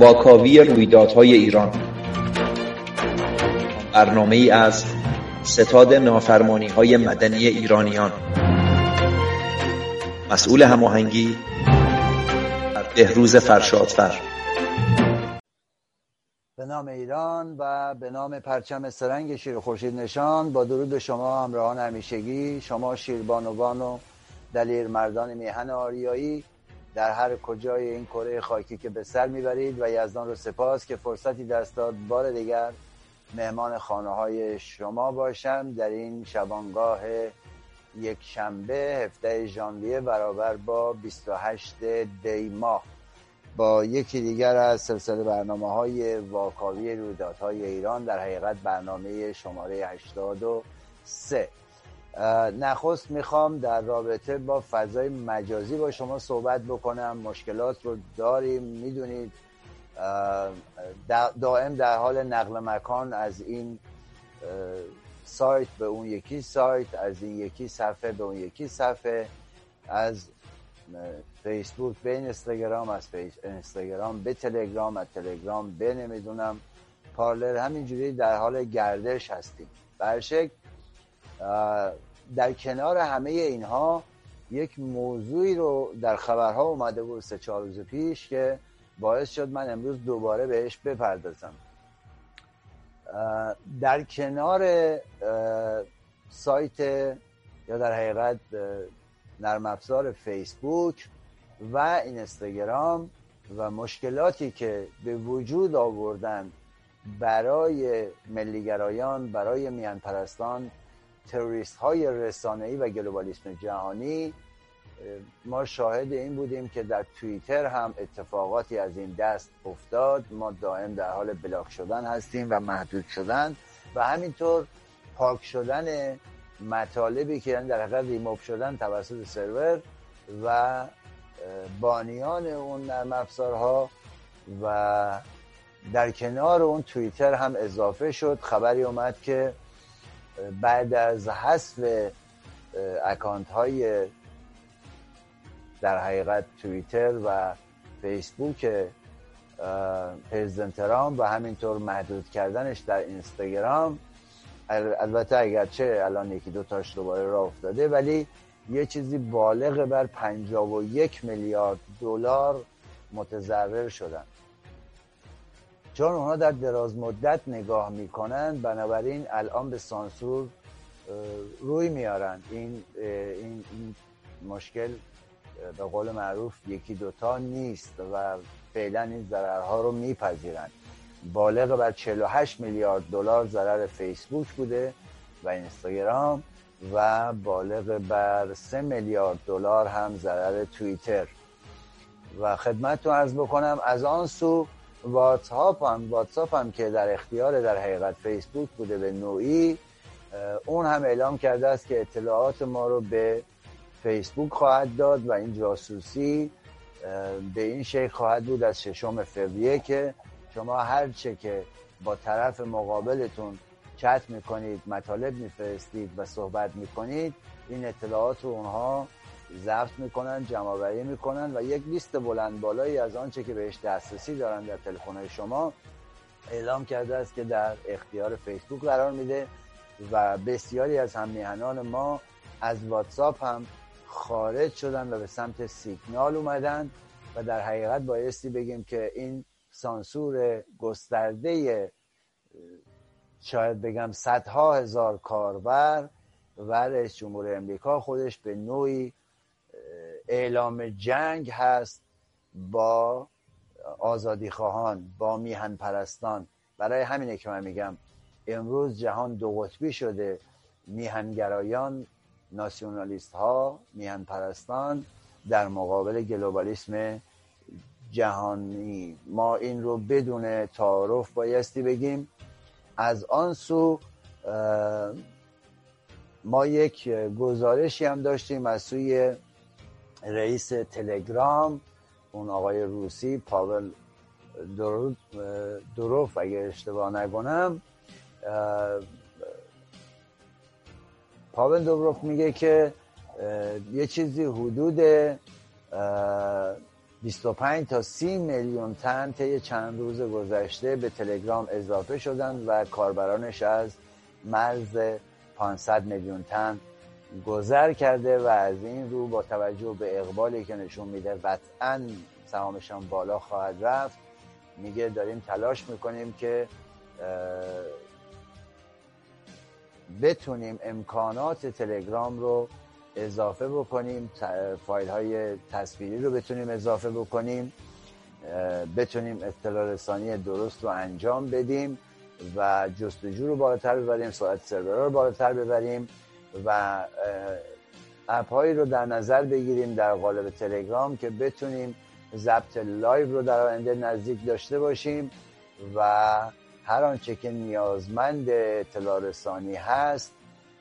واکاوی رویدادهای ایران. برنامه ای از ستاد نافرمانی های مدنی ایرانیان. مسئول هماهنگی بهروز فرشادفر. به نام ایران و به نام پرچم سرنگ شیر خورشید نشان با درود شما همراهان همیشگی. شما شیربانوان و دلیر مردان میهن آریایی در هر کجای این کره خاکی که به سر می‌برید و یزدان رو سپاس که فرصتی دست داد بار دیگر مهمان خانه های شما باشم. در این شبانگاه یک شنبه هفته ژانویه برابر با 28 دی ماه با یکی دیگر از سلسله برنامه های واکاوی رویدادهای ایران در حقیقت برنامه شماره 83 نخست می‌خوام در رابطه با فضای مجازی با شما صحبت بکنم. مشکلات رو داریم می‌دونید دائم در حال نقل مکان از این سایت به اون یکی سایت از این یکی صفحه به اون یکی صفحه از فیسبوک به اینستاگرام از اینستاگرام به تلگرام از تلگرام به نمی‌دونم پارلر همینجوری در حال گردش هستیم. برشک در کنار همه اینها یک موضوعی رو در خبرها اومده بود سه چهار روز پیش که باعث شد من امروز دوباره بهش بپردازم. در کنار سایت یا در حقیقت نرم افزار فیسبوک و اینستاگرام و مشکلاتی که به وجود آوردن برای ملیگرایان برای میان پرستان تروریست های رسانه‌ای و گلوبالیسم جهانی ما شاهد این بودیم که در توییتر هم اتفاقاتی از این دست افتاد. ما دائم در حال بلاک شدن هستیم و محدود شدن و همینطور پاک شدن مطالبی که یعنی در حقیقت ریموو شدن توسط سرور و بانیان اون نرم افزارها و در کنار اون توییتر هم اضافه شد. خبری اومد که بعد از حذف اکانت های در حقیقت توییتر و فیسبوک پرزیدنت ترامپ و همینطور محدود کردنش در اینستاگرام. البته اگرچه الان یکی دو تاش دوباره راه افتاده ولی یه چیزی بالغ بر 51 میلیارد دلار متضرر شدن. چون اونها در دراز مدت نگاه می‌کنن بنابراین الان به سانسور روی میارن. این, این, این مشکل به قول معروف یکی دوتا نیست و فعلا این ضررها رو میپذیرن. بالغ بر 48 میلیارد دلار ضرر فیسبوک بوده و اینستاگرام و بالغ بر 3 میلیارد دلار هم ضرر توییتر. و خدمتتون عرض بکنم از آن سو واتساپ هم واتساپ هم که در اختیار در حقیقت فیسبوک بوده به نوعی اون هم اعلام کرده است که اطلاعات ما رو به فیسبوک خواهد داد و این جاسوسی به این شکل خواهد بود از ششم فوریه که شما هر چه که با طرف مقابلتون چت می‌کنید مطالب میفرستید و صحبت می‌کنید این اطلاعات رو اونها ضبط می‌کنن جمع آوری می‌کنن و یک لیست بلند بالایی از آنچه که بهش دسترسی دارن در تلفن شما اعلام کرده است که در اختیار فیسبوک قرار میده و بسیاری از هم ما از واتساپ هم خارج شدن و به سمت سیگنال اومدن و در حقیقت بایستی بگیم که این سانسور گسترده شاید بگم صدها هزار کاربر و رئیس جمهور امریکا خودش به نوعی اعلام جنگ هست با آزادی خواهان با میهن پرستان. برای همینه که من میگم امروز جهان دو قطبی شده. میهنگرایان ناسیونالیست ها میهن پرستان در مقابل گلوبالیسم جهانی. ما این رو بدون تعارف بایستی بگیم. از آن سو ما یک گزارشی هم داشتیم از سوی رئیس تلگرام اون آقای روسی پاول دروف اگر اشتباه نکنم پاول دوروف میگه که یه چیزی حدود 25 تا 30 میلیون تن طی چند روز گذشته به تلگرام اضافه شدند و کاربرانش از مرز 500 میلیون تن گذر کرده و از این رو با توجه به اقبالی که نشون میده قطعا سهامشان بالا خواهد رفت. میگه داریم تلاش می‌کنیم که بتونیم امکانات تلگرام رو اضافه بکنیم فایل های تصویری رو بتونیم اضافه بکنیم بتونیم اطلاع رسانی درست رو انجام بدیم و جستجو رو بالاتر ببریم سرعت سرور رو بالاتر ببریم. و app هایی رو در نظر بگیریم در قالب تلگرام که بتونیم ضبط live رو در آینده نزدیک داشته باشیم و هر آنچه که نیازمند اطلاع رسانی هست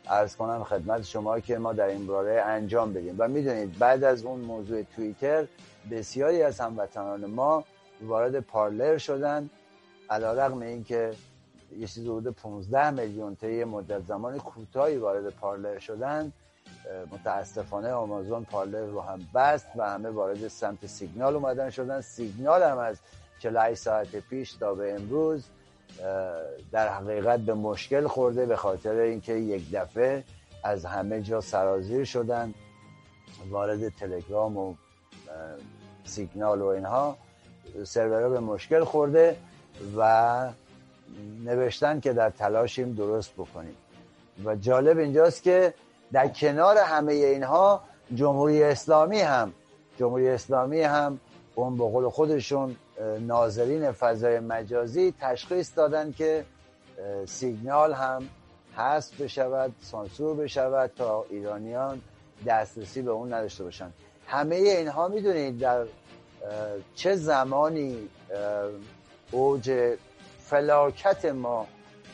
عرض کنم خدمت شما که ما در این باره انجام بدیم. و می‌دونید بعد از اون موضوع توییتر بسیاری از هموطنان ما وارد پارلر شدن علا رقم این که یه چیز حدود 15 میلیون طی مدت زمان کوتاهی وارد پارلر شدن متاسفانه آمازون پارلر رو هم بست و همه وارد سمت سیگنال اومدن شدن. سیگنال هم از 48 ساعت پیش تا به امروز در حقیقت به مشکل خورده به خاطر اینکه یک دفعه از همه جا سرازیر شدن وارد تلگرام و سیگنال و اینها. سرورها به مشکل خورده و نوشتن که در تلاشیم درست بکنیم. و جالب اینجاست که در کنار همه اینها جمهوری اسلامی هم جمهوری اسلامی هم اون به قول خودشون ناظرین فضای مجازی تشخیص دادن که سیگنال هم حذف بشود سانسور بشود تا ایرانیان دسترسی به اون نداشته باشن همه اینها می‌دونید در چه زمانی اوج فلاکت ما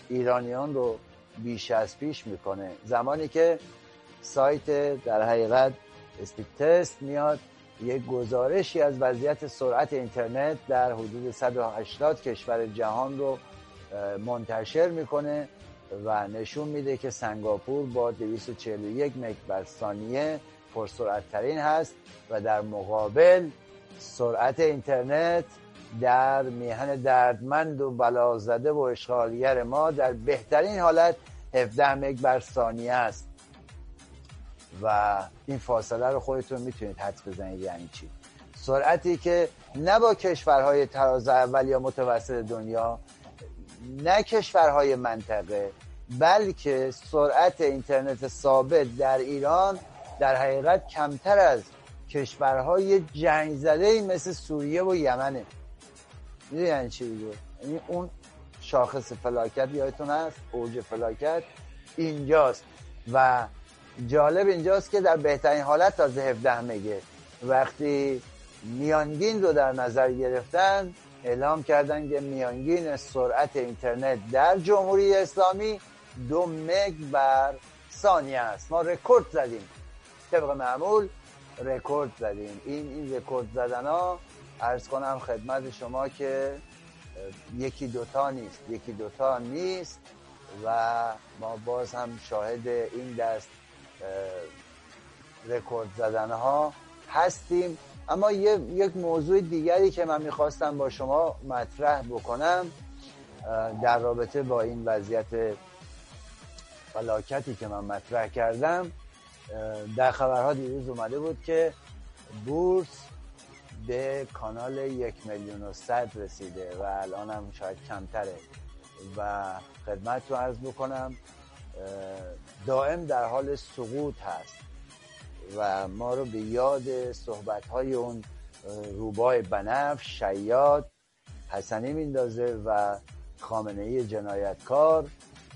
ایرانیان رو بیش از پیش می‌کنه. زمانی که سایت در حقیقت اسپیک تست میاد یک گزارشی از وضعیت سرعت اینترنت در حدود 180 کشور جهان رو منتشر می‌کنه و نشون میده که سنگاپور با 241 مگ بر ثانیه پرسرعت ترین هست و در مقابل سرعت اینترنت در میهن دردمند و بلازده و اشغالگر ما در بهترین حالت 17 مگ بر ثانیه است. و این فاصله رو خودتون می‌تونید حدس بزنید یعنی چی؟ سرعتی که نه با کشورهای تراز اول یا متوسط دنیا نه کشورهای منطقه بلکه سرعت اینترنت ثابت در ایران در حقیقت کمتر از کشورهای جنگ زده مثل سوریه و یمنه. می‌دونی یعنی چی دیگه؟ یعنی اون شاخص فلاکت یادتون هست اوج فلاکت اینجاست. و جالب اینجاست که در بهترین حالت تازه 17 مگه. وقتی میانگین رو در نظر گرفتن اعلام کردن که میانگین سرعت اینترنت در جمهوری اسلامی دو مگ بر ثانیه است. ما رکورد زدیم. طبق معمول رکورد زدیم. این این رکورد زدن ها عرض کنم خدمت شما که یکی دوتا نیست یکی دوتا نیست و ما باز هم شاهد این دست رکورد زدن ها هستیم. اما یک موضوع دیگری که من می‌خواستم با شما مطرح بکنم در رابطه با این وضعیت فلاکتی که من مطرح کردم در خبرها دیروز اومده بود که بورس به کانال یک میلیون و صد رسیده و الان هم شاید کمتره و خدمت رو عرض بکنم دائم در حال سقوط هست و ما رو به یاد صحبت های اون روبای بنف شیاد حسنی میندازه و خامنه ای جنایتکار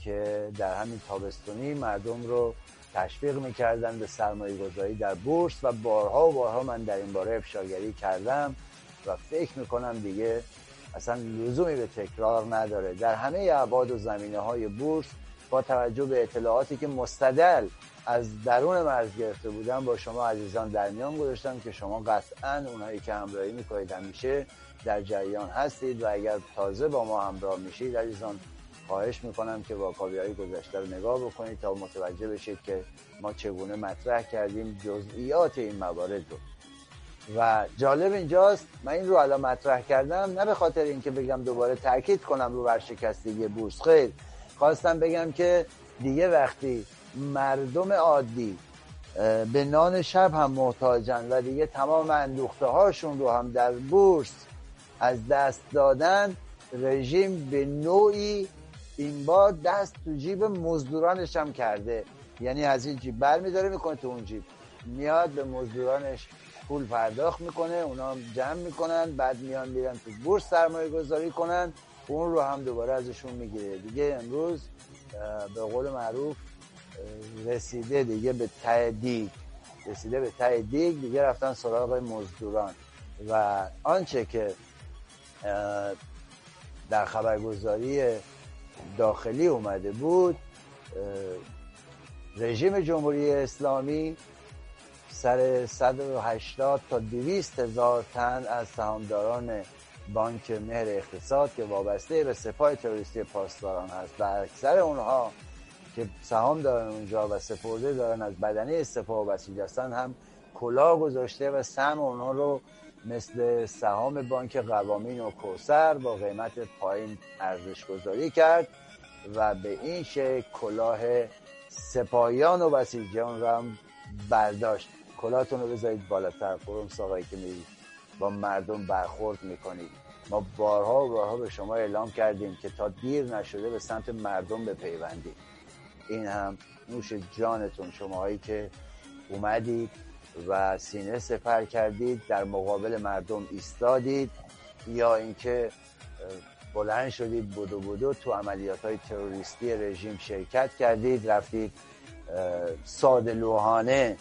که در همین تابستونی مردم رو تشویق می‌کردن به سرمایه گذاری در بورس و بارها و بارها من در این باره افشاگری کردم و فکر می‌کنم دیگه اصلا لزومی به تکرار نداره. در همه عباد و زمینه های بورس با توجه به اطلاعاتی که مستدل از درون مرز گرفته بودم با شما عزیزان در میان گذاشتم که شما قطعا اونایی که همراهی می‌کنید همیشه در جریان هستید و اگر تازه با ما همراه میشید عزیزان خواهش می‌کنم که واکاوی های گذشته رو نگاه بکنید تا متوجه بشید که ما چگونه مطرح کردیم جزئیات این موارد رو. و جالب اینجاست من این رو الان مطرح کردم نه به خاطر اینکه بگم دوباره تاکید کنم رو ورشکستگی بورس. خیر خواستم بگم که دیگه وقتی مردم عادی به نان شب هم محتاجن و دیگه تمام اندوخته هاشون رو هم در بورس از دست دادن رژیم به نوعی این بار دست تو جیب مزدورانش هم کرده. یعنی از این جیب بر میداره می‌کنه تو اون جیب. میاد به مزدورانش پول پرداخت می‌کنه اونا جمع می‌کنن بعد میان میرن تو بورس سرمایه گذاری کنن. اون رو هم دوباره ازشون می‌گیره. دیگه امروز به قول معروف رسیده دیگه به ته دیگ. رسیده به ته دیگ دیگه رفتن سراغ مزدوران. و آنچه که در خبرگزاری داخلی اومده بود رژیم جمهوری اسلامی سر 180 تا 200 هزار تن از سهامداران بانک مهر اقتصاد که وابسته به سپاه تروریستی پاسداران هست. و اکثر اونها که سهام دارن اونجا و سپرده دارن از بدنه سپاه و بسیج هستن هم کلاه گذاشته و سهم اونها رو مثل سهام بانک قوامین و کوسر با قیمت پایین ارزش گذاری کرد و به این شکل کلاه سپاهیان و بسیجیان رو هم برداشت. کلاتون رو بذارید بالاتر. قرم ساقایی که میرید با مردم برخورد می‌کنید. ما بارها و بارها به شما اعلام کردیم که تا دیر نشده به سمت مردم بپیوندید. این هم نوش جانتون شماهایی که اومدید و سینه سپر کردید در مقابل مردم ایستادید یا اینکه بلند شدید بودو بودو تو عملیات های تروریستی رژیم شرکت کردید رفتید ساده لوحانه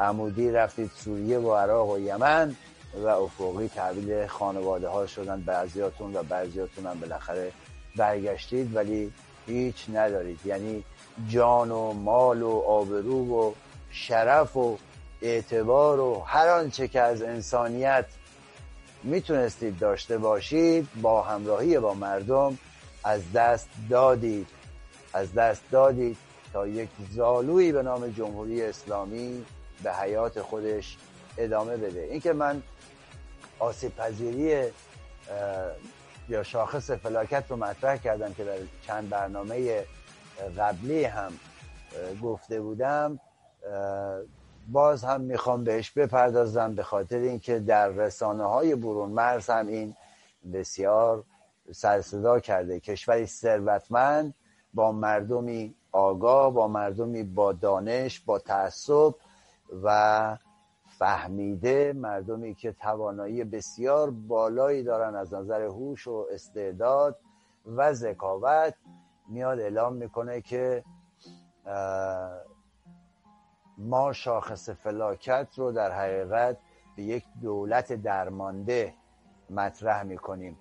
عمودی رفتید سوریه و عراق و یمن و افقی تحویل خانواده ها شدن بعضیاتون و بعضیاتون هم بالاخره برگشتید ولی هیچ ندارید. یعنی جان و مال و آبرو و شرف و اعتبار و هر آنچه که از انسانیت می‌تونستید داشته باشید با همراهی با مردم از دست دادید. از دست دادید تا یک زالویی به نام جمهوری اسلامی به حیات خودش ادامه بده. اینکه من آسیب پذیری یا شاخص فلاکت رو مطرح کردم که در چند برنامه قبلی هم گفته بودم باز هم می‌خوام بهش بپردازم به خاطر اینکه در رسانه های برون مرز هم این بسیار سرصدا کرده. کشوری ثروتمند با مردمی آگاه با مردمی با دانش با تعصب و فهمیده مردمی که توانایی بسیار بالایی دارن از نظر هوش و استعداد و ذکاوت. میاد اعلام می‌کنه که ما شاخص فلاکت رو در حقیقت به یک دولت درمانده مطرح می‌کنیم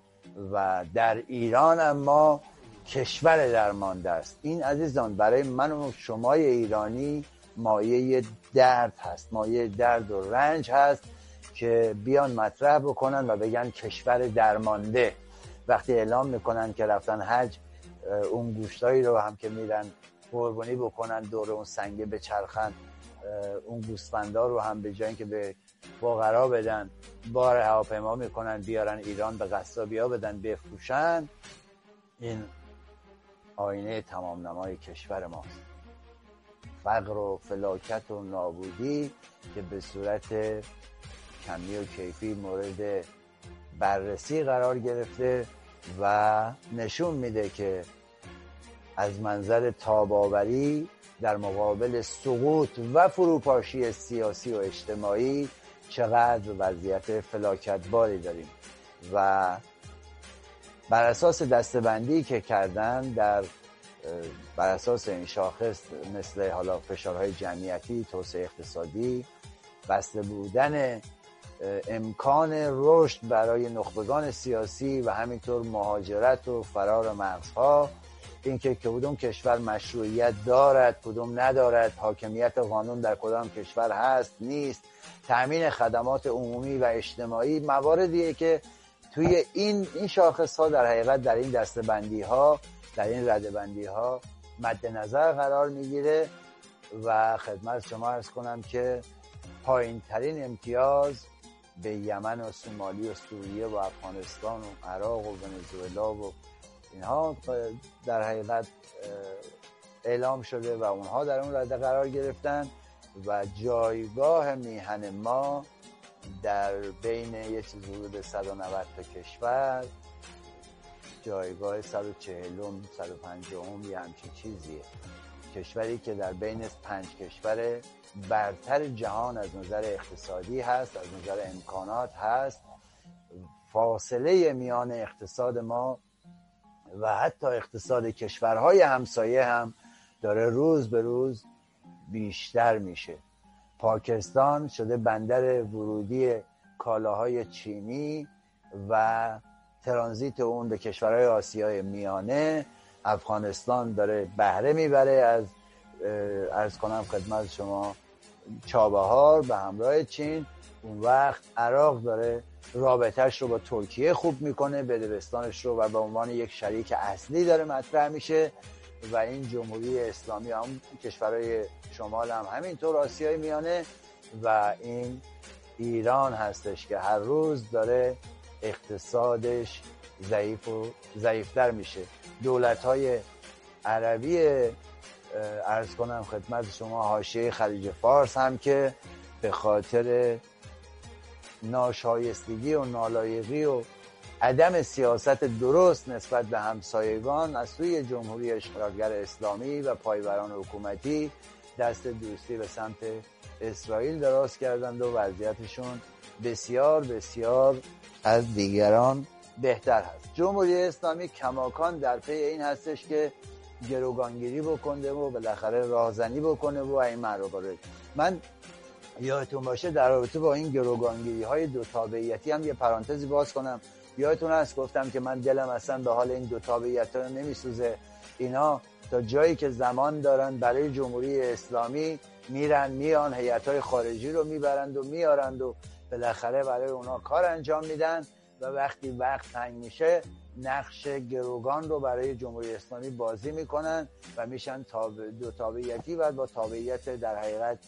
و در ایران اما کشور درمانده است. این عزیزان برای من و شمای ایرانی مایه درد هست مایه درد و رنج هست که بیان مطرح بکنن و بگن کشور درمانده. وقتی اعلام می‌کنن که رفتن حج اون گوشتایی رو هم که میرن قربانی بکنن دور اون سنگه به چرخن اون گوسفندا رو هم به جایی که به فقرا بدن بار هواپیما می‌کنن بیارن ایران به قصابیا بدن بفروشن. این آینه تمام نمای کشور ماست. فقر و فلاکت و نابودی که به صورت کمی و کیفی مورد بررسی قرار گرفته و نشون میده که از منظر تاباوری در مقابل سقوط و فروپاشی سیاسی و اجتماعی چقدر وضعیت فلاکتباری داریم. و بر اساس دستبندی که کردن در بر اساس این شاخص مثل حالا فشارهای جمعیتی توسعه اقتصادی بسته بودن امکان رشد برای نخبگان سیاسی و همینطور مهاجرت و فرار مغزها اینکه که کدوم کشور مشروعیت دارد کدوم ندارد. حاکمیت قانون در کدام کشور هست نیست. تامین خدمات عمومی و اجتماعی مواردیه که توی این این شاخص ها در حقیقت در این دستبندی ها در این رده بندی ها مد نظر قرار می‌گیره و خدمت شما ارز کنم که پایین ترین امتیاز به یمن و سومالی و سوریه و افغانستان و عراق و ونزوئلا و اینها در حقیقت اعلام شده و اونها در اون رده قرار گرفتن و جایگاه میهن ما در بین یه چیز حدود 190 تا کشور جایگاه 140 150 یه همچین چیزیه. کشوری که در بین پنج کشور برتر جهان از نظر اقتصادی هست از نظر امکانات هست. فاصله میان اقتصاد ما و حتی اقتصاد کشورهای همسایه هم داره روز به روز بیشتر میشه. پاکستان شده بندر ورودی کالاهای چینی و ترانزیت اون به کشورهای آسیای میانه. افغانستان داره بهره می‌بره از ارز کنم خدمت شما چابهار به همراه چین. اون وقت عراق داره رابطهش رو با ترکیه خوب می‌کنه بدبستانش رو و به عنوان یک شریک اصلی داره مطرح میشه و این جمهوری اسلامی هم کشورهای شمال هم همینطور آسیای میانه و این ایران هستش که هر روز داره اقتصادش ضعیف و ضعیفتر میشه. دولت های عربی ارز کنم خدمت شما حاشیه خلیج فارس هم که به خاطر ناشایستگی و نالایقی و عدم سیاست درست نسبت به همسایگان از سوی جمهوری اشغالگر اسلامی و پایبران حکومتی دست دوستی به سمت اسرائیل دراز کردند و وضعیتشون بسیار بسیار از دیگران بهتر هست. جمهوری اسلامی کماکان در پی این هستش که گروگانگیری بکنه و بالاخره راهزنی بکنه و این مروارد من یادتون باشه در رابطه با این گروگانگیری های دو تابعیتی هم یه پرانتزی باز کنم. یادتون هست؟ گفتم که من دلم اصلا به حال این دو تابعیت ها نمیسوزه. اینا تا جایی که زمان دارن برای جمهوری اسلامی میرن میان هیئت های خارجی رو می‌برند و میارند و بالاخره برای اونا کار انجام میدن و وقتی وقت تنگ میشه نقش گروگان رو برای جمهوری اسلامی بازی می‌کنن و میشن تاب... دو تابعیتی و با تابعیت در حقیقت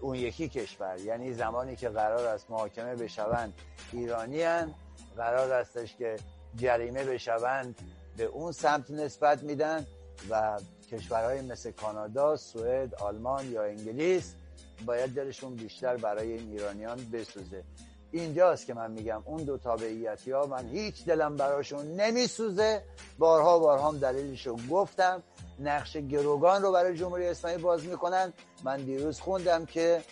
اون یکی کشور. یعنی زمانی که قرار است محاکمه بشوند ایرانی هن قرار استش که جریمه بشوند به اون سمت نسبت میدن و کشورهای مثل کانادا، سوئد، آلمان یا انگلیس باید دلشون بیشتر برای این ایرانیان بسوزه. اینجاست که من میگم اون دو تابعیتی ها من هیچ دلم براشون نمیسوزه. بارها بارها هم دلیلشو گفتم. نقش گروگان رو برای جمهوری اسلامی باز می‌کنن. من دیروز خوندم که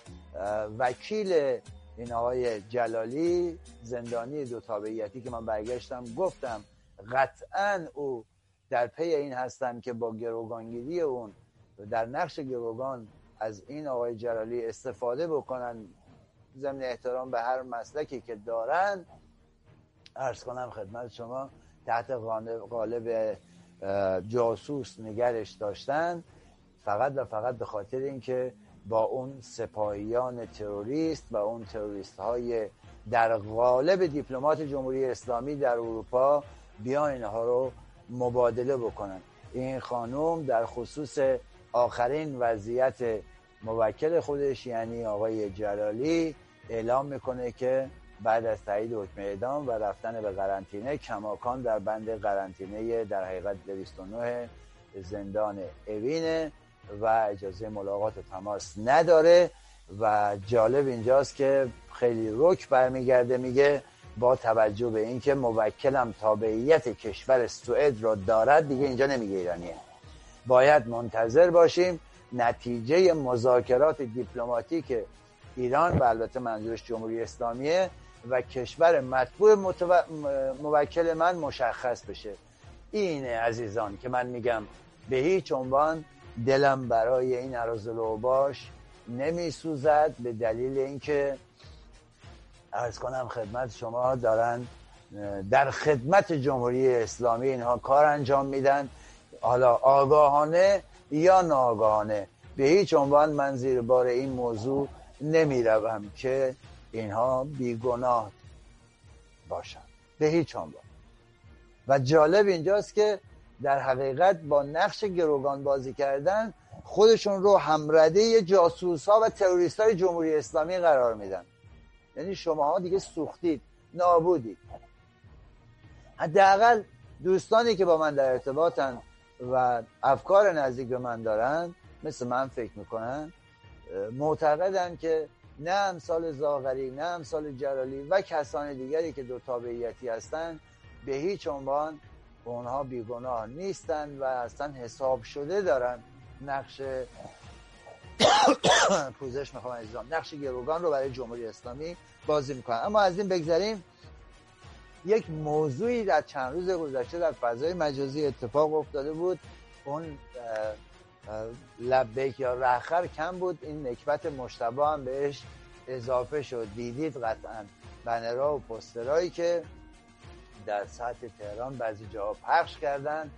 وکیل این آقای جلالی زندانی دو تابعیتی که من برگشتم گفتم قطعا او در پی این هستن که با گروگانگیری اون در نقش گروگان از این آقای جلالی استفاده بکنن. ضمن احترام به هر مسلکی که دارن ارز کنم خدمت شما تحت قالب جاسوس نگرش داشتن فقط و فقط به خاطر اینکه با اون سپاهیان تروریست و اون تروریست های در قالب دیپلمات جمهوری اسلامی در اروپا بیان اینها رو مبادله بکنن. این خانم در خصوص آخرین وضعیت موکل خودش یعنی آقای جلالی اعلام می‌کنه که بعد از تایید حکم اعدام و رفتن به قرنطینه کماکان در بند قرنطینه در حقیقت 209 زندان اوینه و اجازه ملاقات تماس نداره و جالب اینجاست که خیلی رک برمیگرده میگه با توجه به اینکه موکلم تابعیت کشور سوئد را دارد دیگه اینجا نمیگه ایرانیه باید منتظر باشیم نتیجه مذاکرات دیپلماتیک ایران و البته منظورش جمهوری اسلامیه و کشور مطبوع متو... موکل من مشخص بشه. اینه عزیزان که من میگم به هیچ عنوان دلم برای این عراض باش نمی سوزد به دلیل اینکه ارز کنم خدمت شما دارن در خدمت جمهوری اسلامی اینها کار انجام میدن. حالا آگاهانه یا ناآگاهانه به هیچ عنوان من زیر بار این موضوع نمی روم که اینها بیگناه باشن. به هیچ عنوان. و جالب اینجاست که در حقیقت با نقش گروگان بازی کردن خودشون رو همرده جاسوس ها و تروریست های جمهوری اسلامی قرار میدن. یعنی شما دیگه سوختید نابودید. حداقل دوستانی که با من در ارتباطن و افکار نزدیک به من دارن مثل من فکر می‌کنن معتقدن که نه امثال زاغری نه امثال جلالی و کسان دیگری که دو تابعیتی هستند به هیچ عنوان اونها بیگناه نیستند و اصلا حساب شده دارن. نقش پوزش می‌خوام عزیزان نقش گروگان رو برای جمهوری اسلامی بازی می‌کنن. اما از این بگذریم یک موضوعی در چند روز گذشته در فضای مجازی اتفاق افتاده بود. اون لبیک یا رخر کم بود. این نکبت مشتبه هم بهش اضافه شد. دیدید قطعا بنرها و پسترهایی که در سطح تهران بعضی جاها پخش کردن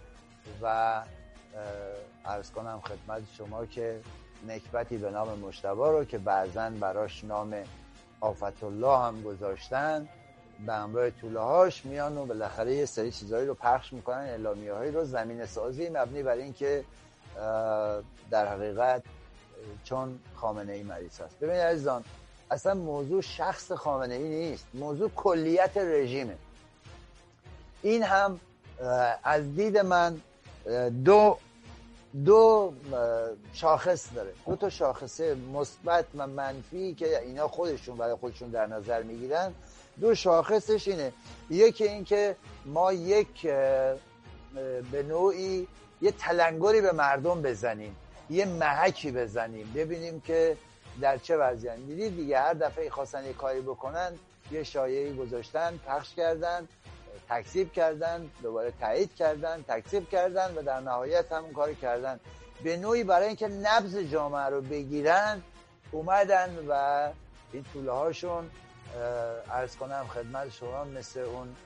و ارز کنم خدمت شما که نکبتی به نام مشتبه رو که بعضا براش نام آفت الله هم گذاشتن به همراه طوله هاش میان و بالاخره یه سری چیزهایی رو پخش می‌کنن اعلامیه هایی رو. زمین سازی مبنی بر اینکه در حقیقت چون خامنه ای مریض هست ببینید عزیزان اصلا موضوع شخص خامنه ای نیست موضوع کلیت رژیمه. این هم از دید من دو دو شاخص داره. دو تا شاخصه مثبت و منفی که اینا خودشون برای خودشون در نظر می‌گیرن. دو شاخصش اینه. یکی این که ما یک به نوعی یه تلنگری به مردم بزنیم یه محکی بزنیم ببینیم که در چه وضعیت دیدید دیگه هر دفعه خواستن یه کاری بکنن یه شایعی گذاشتن پخش کردن تکذیب کردن دوباره تایید کردن تکذیب کردن و در نهایت همون کاری کردن. به نوعی برای اینکه نبض جامعه رو بگیرن اومدن و این طوله هاشون ارز کنم خدمت شما مثل اون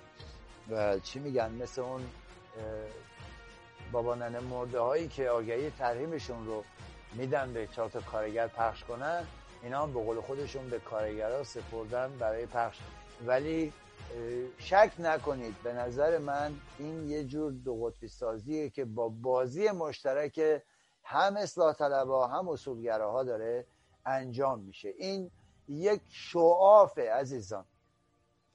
چی میگن؟ مثل اون بابا ننه مرده هایی که آگهی تحریمشون رو میدن به چهار تا کارگر پخش کنن اینا هم به قول خودشون به کارگرها سپردن برای پخش. ولی شک نکنید به نظر من این یه جور دو قطبی سازیه که با بازی مشترک هم اصلاح طلبا هم اصولگراها داره انجام میشه. این یک شعافه عزیزان.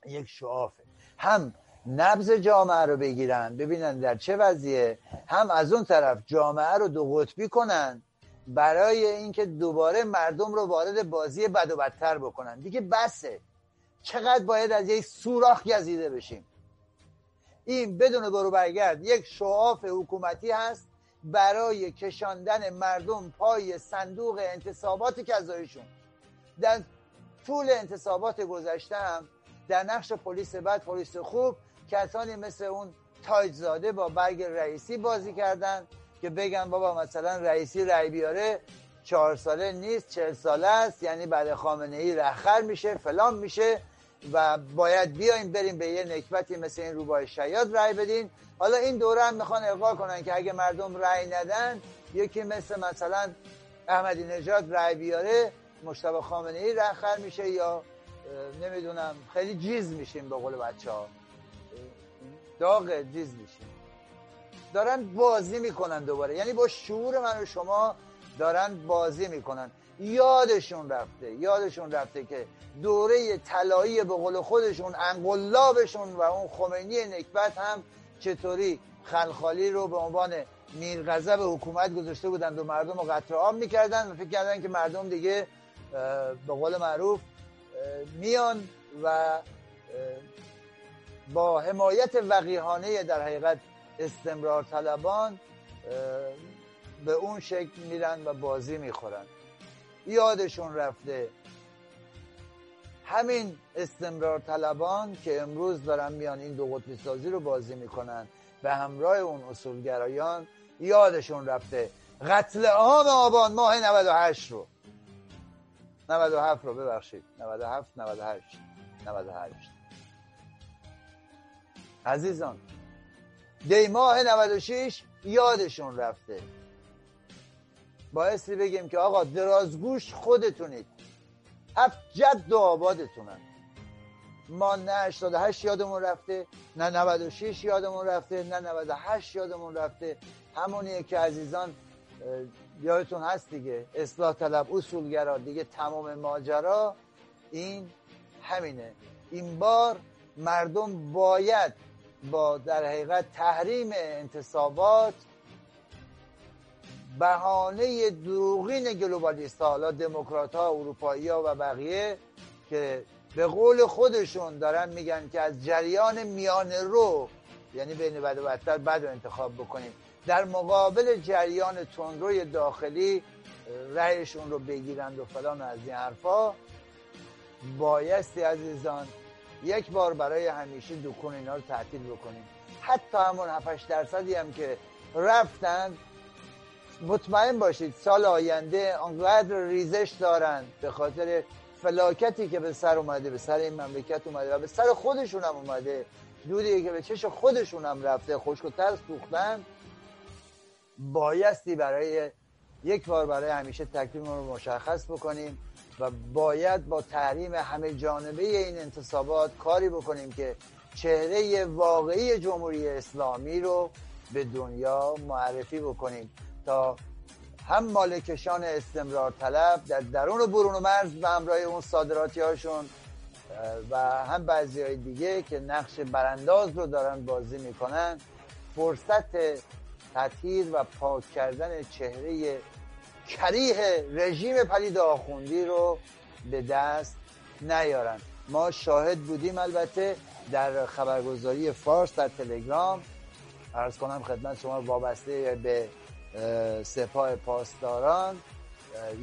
یک شعافه. هم نبز جامعه رو بگیرن. ببینن در چه وضعیه. هم از اون طرف جامعه رو دو قطبی کنن برای اینکه دوباره مردم رو وارد بازی بد و بدتر بکنن. دیگه بسه. چقدر باید از یک سوراخ گزیده بشیم؟ این بدون برو برگرد یک شعاف حکومتی هست برای کشاندن مردم پای صندوق انتصابات کذایشون در طول انتصابات گذشته هم در نقش پلیس بد پلیس خوب کسانی مثل اون تایجزاده با برگ رئیسی بازی کردن که بگن بابا مثلا رئیسی رأی بیاره چهار ساله نیست چهل ساله است یعنی بعد خامنه ای رخر میشه فلان میشه و باید بیایم بریم به یه نکبتی مثل این روبای شیاد رأی بدین. حالا این دوره هم می‌خوان القا کنن که اگه مردم رأی ندن یکی مثل مثلا احمدی نژاد رأی بیاره مشتبه خامنه ای رخر میشه یا نمی‌دونم خیلی جیز میشیم به قول بچه ها داغ جیز میشیم دارن بازی می‌کنن دوباره. یعنی با شعور من و شما دارن بازی می‌کنن. یادشون رفته یادشون رفته که دوره طلایی به قول خودشون انقلابشون و اون خمینی نکبت هم چطوری خلخالی رو به عنوان میرغضب حکومت گذاشته بودند و مردم رو قطع عام می‌کردن و فکر کردن که مردم دیگه به قول معروف میان و با حمایت وقیهانه در حقیقت استمرار طلبان به اون شکل میرن و بازی می‌خورن. یادشون رفته همین استمرار طلبان که امروز دارن میان این دو قطبی سازی رو بازی می‌کنن به همراه اون اصولگرایان یادشون رفته قتل عام آبان ماه 98 رو. 97 رو ببخشید. 97 98 98 عزیزان دی ماه 96 یادشون رفته. بایستی بگیم که آقا درازگوش خودتونید هفت جد و آبادتونن. ما نه 88 یادمون رفته نه 96 یادمون رفته نه 98 یادمون رفته. همونیه که عزیزان یادتون هست دیگه اصلاح طلب اصولگرا دیگه تمام ماجرا. این همینه. این بار مردم باید با در حقیقت تحریم انتصابات بهانه دروغین گلوبالیست ها حالا دموکرات ها اروپایی ها و بقیه که به قول خودشون دارن میگن که از جریان میان رو یعنی بین بد و بدتر بد انتخاب بکنیم. در مقابل جریان تندروی داخلی رأیشون رو بگیرند و فلان و از این حرفا بایستی عزیزان یک بار برای همیشه دکون اینا رو تعطیل بکنیم. حتی همون 7 درصدی هم که رفتن مطمئن باشید سال آینده آنقدر ریزش دارن به خاطر فلاکتی که به سر اومده به سر این مملکت اومده و به سر خودشون هم اومده. دودی که به چش خودشون هم رفته خشک و ترس سوختن بایستی برای یک بار برای همیشه تکلیف رو مشخص بکنیم. و باید با تحریم همه جانبه این انتصابات کاری بکنیم که چهره واقعی جمهوری اسلامی رو به دنیا معرفی بکنیم تا هم مالکشان استمرار طلب در درون و برون و مرز به همراه اون صادراتی هاشون و هم بعضی های دیگه که نقش برانداز رو دارن بازی می‌کنن فرصت تطهیر و پاک کردن چهره کریه رژیم پلید آخوندی رو به دست نیارن. ما شاهد بودیم البته در خبرگزاری فارس در تلگرام. ارز کنم خدمت شما وابسته به سپاه پاسداران.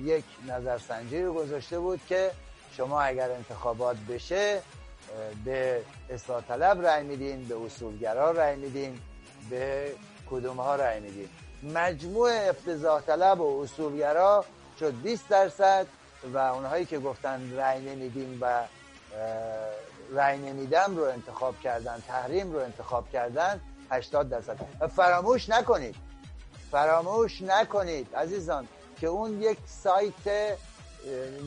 یک نظرسنجی رو گذاشته بود که شما اگر انتخابات بشه به اصلاح طلب رأی میدین به اصولگرا رأی میدین به کدوم ها رأی میدین؟ مجموع افتضاح طلب و اصولگرا شد 20 درصد و اونهایی که گفتن رأی نمیدیم و رأی نمیدم رو انتخاب کردن تحریم رو انتخاب کردن 80 درصد. فراموش نکنید فراموش نکنید عزیزان که اون یک سایت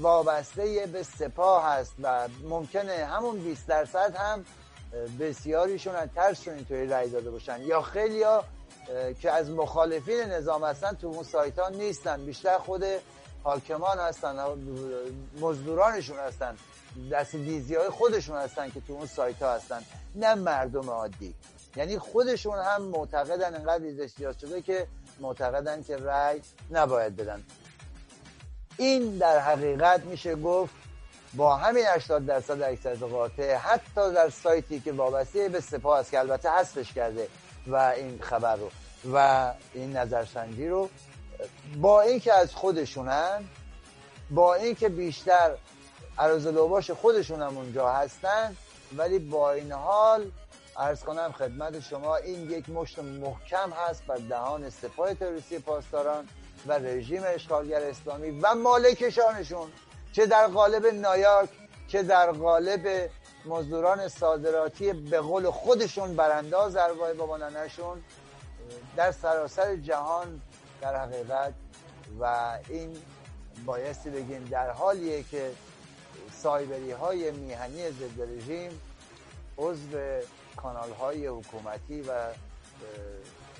وابسته به سپاه هست و ممکنه همون 20 درصد هم بسیاریشون از ترسشون اینطوری رأی داده باشن. یا خیلی ها که از مخالفین نظام هستن تو اون سایت ها نیستن. بیشتر خود حاکمان هستن مزدورانشون هستن. دست دیزی های خودشون هستن که تو اون سایت ها هستن نه مردم عادی. یعنی خودشون هم معتقدن انقدر ریزش شده که معتقدن که رأی نباید بدن. این در حقیقت میشه گفت با همین 80 درصد اکثریت قاطع حتی در سایتی که وابسته به سپاه است که البته حذفش کرده و این خبر رو و این نظرسنجی رو با اینکه از خودشونن با اینکه بیشتر عرض لوباش خودشون هم اونجا هستن ولی با این حال ارز کنم خدمت شما این یک مشت محکم هست بر دهان سپاه تروریستی پاسداران و رژیم اشغالگر اسلامی و مالکشانشون چه در قالب نایاک چه در قالب مزدوران صادراتی به قول خودشون برانداز ارواح بابانانشون در سراسر جهان در حقیقت و این بایستی بگیم در حالیه که سایبری های میهنی ضد رژیم عضو کانال های حکومتی و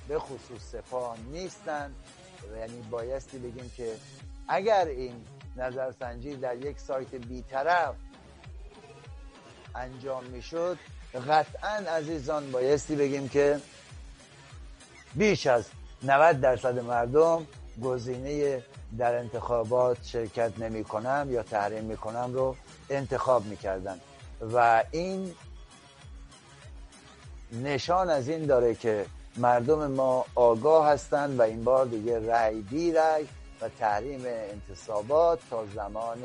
به خصوص سپاه نیستن یعنی بایستی بگیم که اگر این نظرسنجی در یک سایت بیطرف انجام می‌شد. قطعا عزیزان بایستی بگیم که بیش از 90 درصد مردم گزینه در انتخابات شرکت نمی کنم یا تحریم می کنم رو انتخاب می کردن و این نشان از این داره که مردم ما آگاه هستند و این بار دیگه رأی بی رأی و تحریم انتصابات تا زمان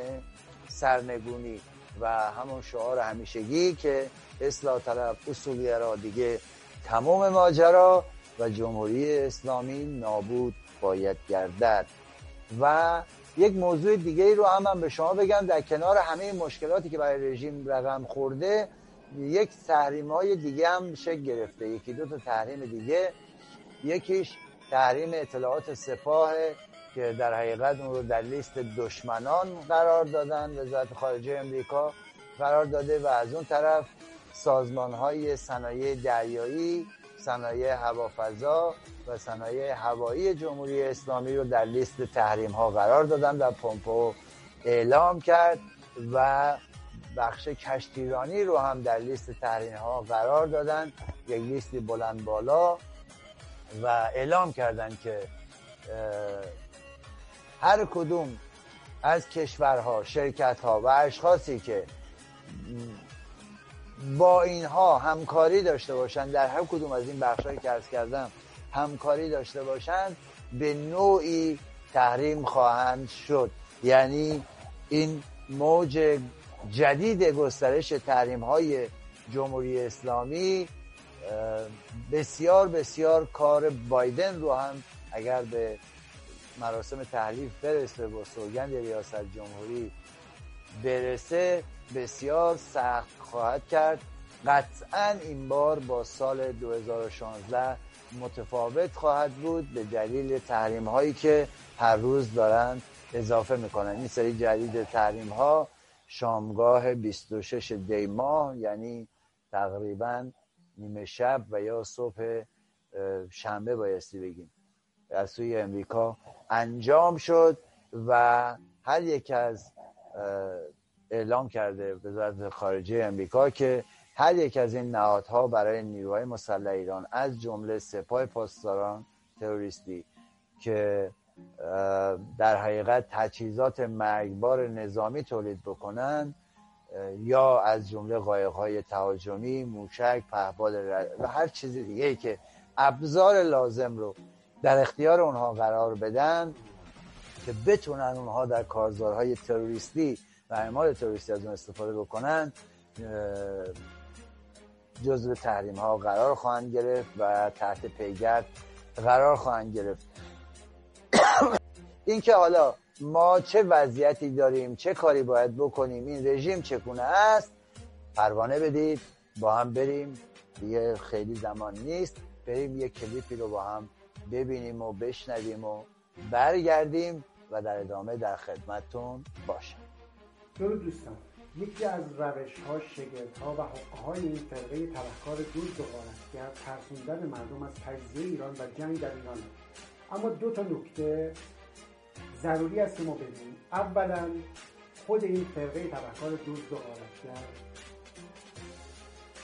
سرنگونی و همون شعار همیشگی که اصلاح طلب اصولی دیگه تمام ماجرا و جمهوری اسلامی نابود باید گردد. و یک موضوع دیگه ای رو هم, هم به شما بگم در کنار همه مشکلاتی که برای رژیم رقم خورده یک تحریم های دیگه هم شکل گرفته. یکی دو تا تحریم دیگه یکیش تحریم اطلاعات سپاه که در حقیقت اون رو در لیست دشمنان قرار دادن. وزارت خارجه امریکا قرار داده و از اون طرف سازمان های صنایع دریایی صنایع هوافضا و صنایع هوایی جمهوری اسلامی رو در لیست تحریم ها قرار دادن و پومپو اعلام کرد و بخش کشتیرانی رو هم در لیست تحریم ها قرار دادن. یک لیستی بلند بالا و اعلام کردن که هر کدوم از کشورها شرکت ها و اشخاصی که با اینها همکاری داشته باشند در هر کدوم از این بخشهایی که ارز کردم همکاری داشته باشند به نوعی تحریم خواهند شد. یعنی این موج جدید گسترش تحریم های جمهوری اسلامی بسیار بسیار کار بایدن رو هم اگر به مراسم تحلیف برسه با سوگند ریاست جمهوری برسه بسیار سخت خواهد کرد. قطعا این بار با سال 2016 متفاوت خواهد بود به دلیل تحریم هایی که هر روز دارن اضافه می‌کنن این سری جدید تحریم ها شامگاه 26 دی ماه یعنی تقریبا نیمه شب و یا صبح شنبه بایستی بگیم. از سوی امریکا انجام شد و هر یک از اعلام کرده وزارت خارجه امریکا که هر یک از این نهادها برای نیروهای مسلح ایران از جمله سپاه پاسداران تروریستی که در حقیقت تجهیزات مرگبار نظامی تولید بکنن یا از جمله قایق‌های تهاجمی موشک پهباد و هر چیزی دیگه ای که ابزار لازم رو در اختیار اونها قرار بدن که بتونن اونها در کارزارهای تروریستی و اعمال تروریستی از اون استفاده بکنن جزو تحریم ها قرار خواهند گرفت و تحت پیگرد قرار خواهند گرفت. اینکه حالا ما چه وضعیتی داریم چه کاری باید بکنیم این رژیم چگونه است پروانه بدید با هم بریم. دیگه خیلی زمان نیست. بریم یه کلیپی رو با هم ببینیم و بشنویم و برگردیم و در ادامه در خدمتتون باشم. درود دوستان یکی از روش ها شگرد ها و حقه های این فرقه تبهکار و غارتگر ترسوندن مردم از تجزیه ایران و جنگ در ایران اما دو تا نکته ضروری است که ما بدونیم اولا خود این فرقه تبهکار و غارتگر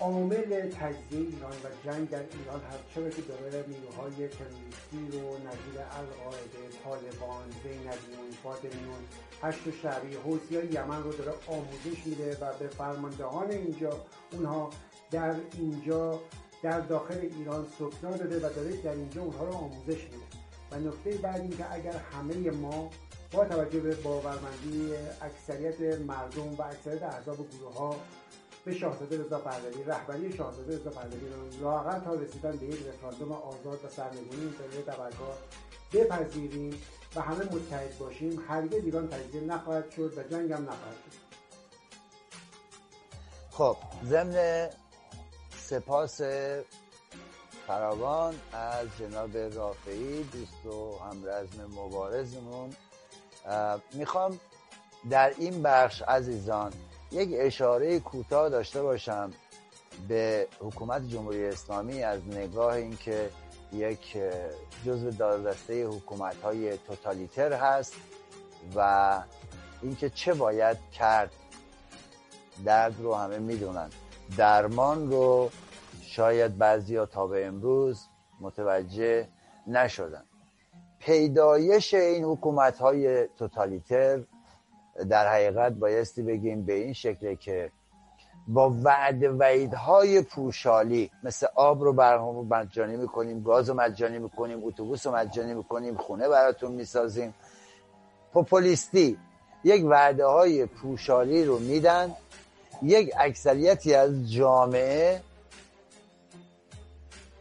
عامل تجزیه ایران و جنگ در ایران چرا که داره نیروهای تروریستی رو نظیر القاعده طالبان زینبیون فاطمیون هشت شعبی های یمن رو داره آموزش میده و به فرماندهان اینجا اونها در اینجا در داخل ایران سکنا داده و داره در اینجا اونها رو آموزش میده. و نکته بعد این که اگر همه ما با توجه به باورمندی اکثریت مردم و اکثریت احزاب و گروه ها به شاهزاده رضا پهلوی رهبری شاهزاده رضا پهلوی رو لااقل تا رسیدن به یک رفراندوم آزاد و سرنگونی این فرقه تبهکار بپذیریم و همه متحد باشیم هرگز ایران تجزیه نخواهد شد و جنگ هم نخواهد شد. خب ضمن سپاس فراوان از جناب رافعی دوست و همرزم مبارزمون می‌خوام در این بخش عزیزان یک اشاره کوتاه داشته باشم به حکومت جمهوری اسلامی از نگاه اینکه یک جزء داردسته حکومت های توتالیتر هست و اینکه چه باید کرد. درد رو همه می‌دونن. درمان رو شاید بعضی تا به امروز متوجه نشدن. پیدایش این حکومت های توتالیتر در حقیقت بایستی بگیم به این شکله که با وعد وعیدهای پوشالی مثل آب رو برهم مجانی می‌کنیم گاز رو مجانی می‌کنیم اتوبوس رو مجانی می‌کنیم خونه براتون می‌سازیم. پوپولیستی یک وعده های پوشالی رو میدن. یک اکثریتی از جامعه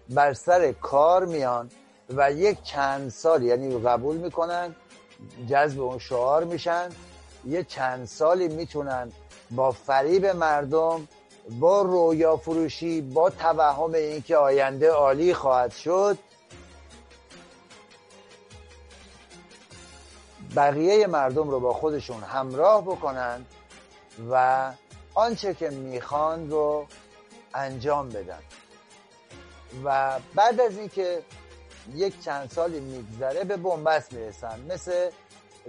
بر سر کار میان و یک چند سال یعنی قبول می‌کنن جذب اون شعار میشن. یه چند سالی می‌تونن با فریب مردم با رویا فروشی با توهم اینکه آینده عالی خواهد شد بقیه مردم رو با خودشون همراه بکنن و آنچه که می‌خوان رو انجام بدن. و بعد از اینکه یک چند سالی میگذره به بنبست می‌رسن. مثل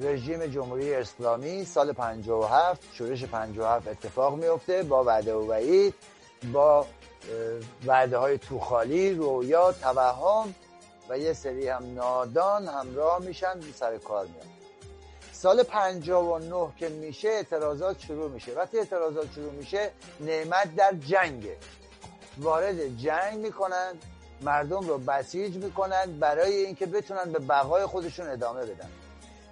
رژیم جمهوری اسلامی سال 57 شورش 57 اتفاق میفته با وعده و وعید با وعده های توخالی رویا توهم و یه سری هم نادان همراه میشن سر کار میان. سال 59 که میشه اعتراضات شروع میشه. وقتی اعتراضات شروع میشه نعمت در جنگه. وارد جنگ می‌کنن مردم رو بسیج می‌کنن برای اینکه بتونن به بقای خودشون ادامه بدن.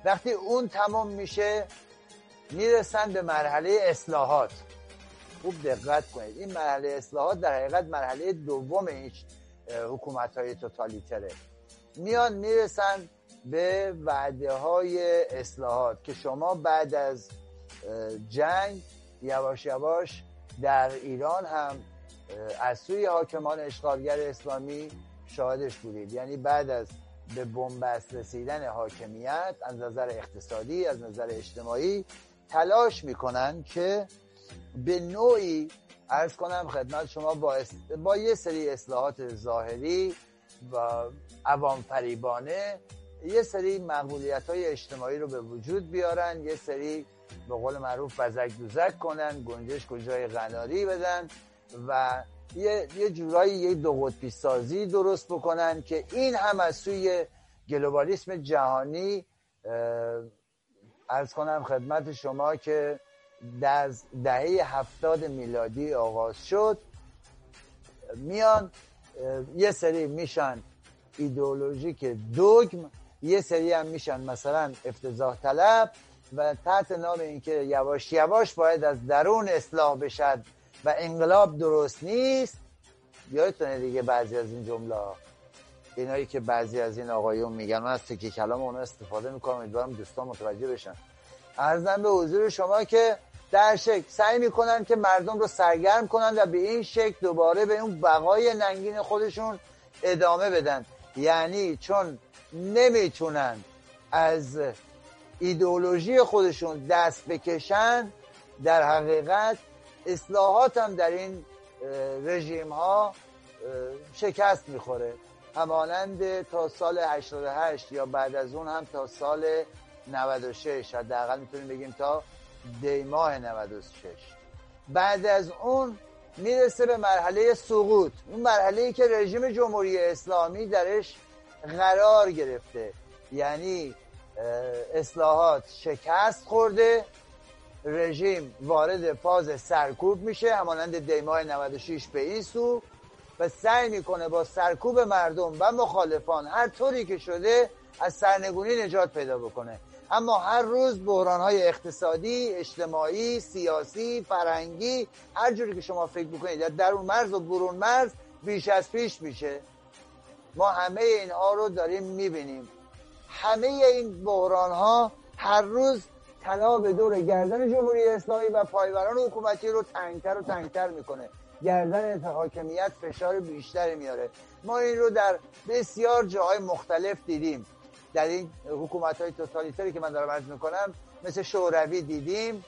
وقتی اون تمام میشه می‌رسن به مرحله اصلاحات. خوب دقت کنید. این مرحله اصلاحات در حقیقت مرحله دوم این حکومت های توتالیتره. میان می‌رسن به وعده های اصلاحات که شما بعد از جنگ یواش یواش در ایران هم از سوی حاکمان اشغالگر اسلامی شاهدش بودید. یعنی بعد از به بنبست رسیدن حاکمیت از نظر اقتصادی از نظر اجتماعی تلاش می‌کنن که به نوعی ارز کنم خدمت شما با, با یه سری اصلاحات ظاهری و عوام فریبانه یه سری مقبولیت های اجتماعی رو به وجود بیارن یه سری به قول معروف بزک دوزک کنن گنجش کجای غناری بدن و یه, یه جورایی یه دو قطبی سازی درست بکنن که این هم از سوی گلوبالیسم جهانی ارز کنم خدمت شما که در دهه هفتاد میلادی آغاز شد میان یه سری میشن ایدئولوژیک دوگم یه سری هم میشن مثلا افتضاح طلب و تحت نام اینکه یواش یواش باید از درون اصلاح بشد و انقلاب درست نیست. یادتونه دیگه بعضی از این جمله اینایی که بعضی از این آقایون میگن من از تکی کلام اونو استفاده می‌کنم امیدوارم دوستان متوجه بشن. ارزم به حضور شما که در شکل سعی می‌کنن که مردم رو سرگرم کنن و به این شکل دوباره به اون بقای ننگین خودشون ادامه بدن. یعنی چون نمی‌تونن از ایدئولوژی خودشون دست بکشن در حقیقت اصلاحات هم در این رژیم ها شکست می‌خوره. همانند تا سال 88 یا بعد از اون هم تا سال 96 حداقل می‌تونیم بگیم تا دی ماه 96 بعد از اون می‌رسه به مرحله سقوط. اون مرحله ای که رژیم جمهوری اسلامی درش قرار گرفته. یعنی اصلاحات شکست خورده رژیم وارد فاز سرکوب میشه همانند دیماه 96 به این سو و سعی می‌کنه با سرکوب مردم و مخالفان هر طوری که شده از سرنگونی نجات پیدا بکنه. اما هر روز بحران های اقتصادی، اجتماعی، سیاسی، فرنگی هر جوری که شما فکر بکنید در اون مرز و برون مرز بیش از پیش میشه. ما همه اینها رو داریم می‌بینیم. همه این بحران ها هر روز طلا به دور گردن جمهوری اسلامی و پایوران حکومتی رو تنگتر و تنگتر می‌کنه. گردن حاکمیت فشار بیشتری میاره. ما این رو در بسیار جاهای مختلف دیدیم. در این حکومت های توتالیتری که من دارم عرض می‌کنم مثل شوروی دیدیم.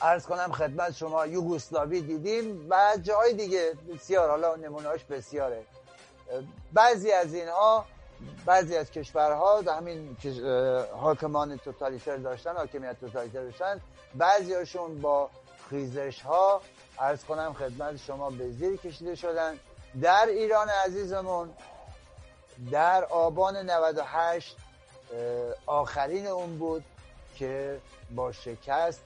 عرض کنم خدمت شما یوگوسلاوی دیدیم و جاهای دیگه. بسیار حالا نمونهاش بسیاره. بعضی از اینها بعضی از کشورها در همین حاکمان توتالیتر داشتن حاکمیت توتالیتر داشتن بعضی هاشون با خیزش ها عرض کنم خدمت شما به زیر کشیده شدن. در ایران عزیزمون در آبان 98 آخرین اون بود که با شکست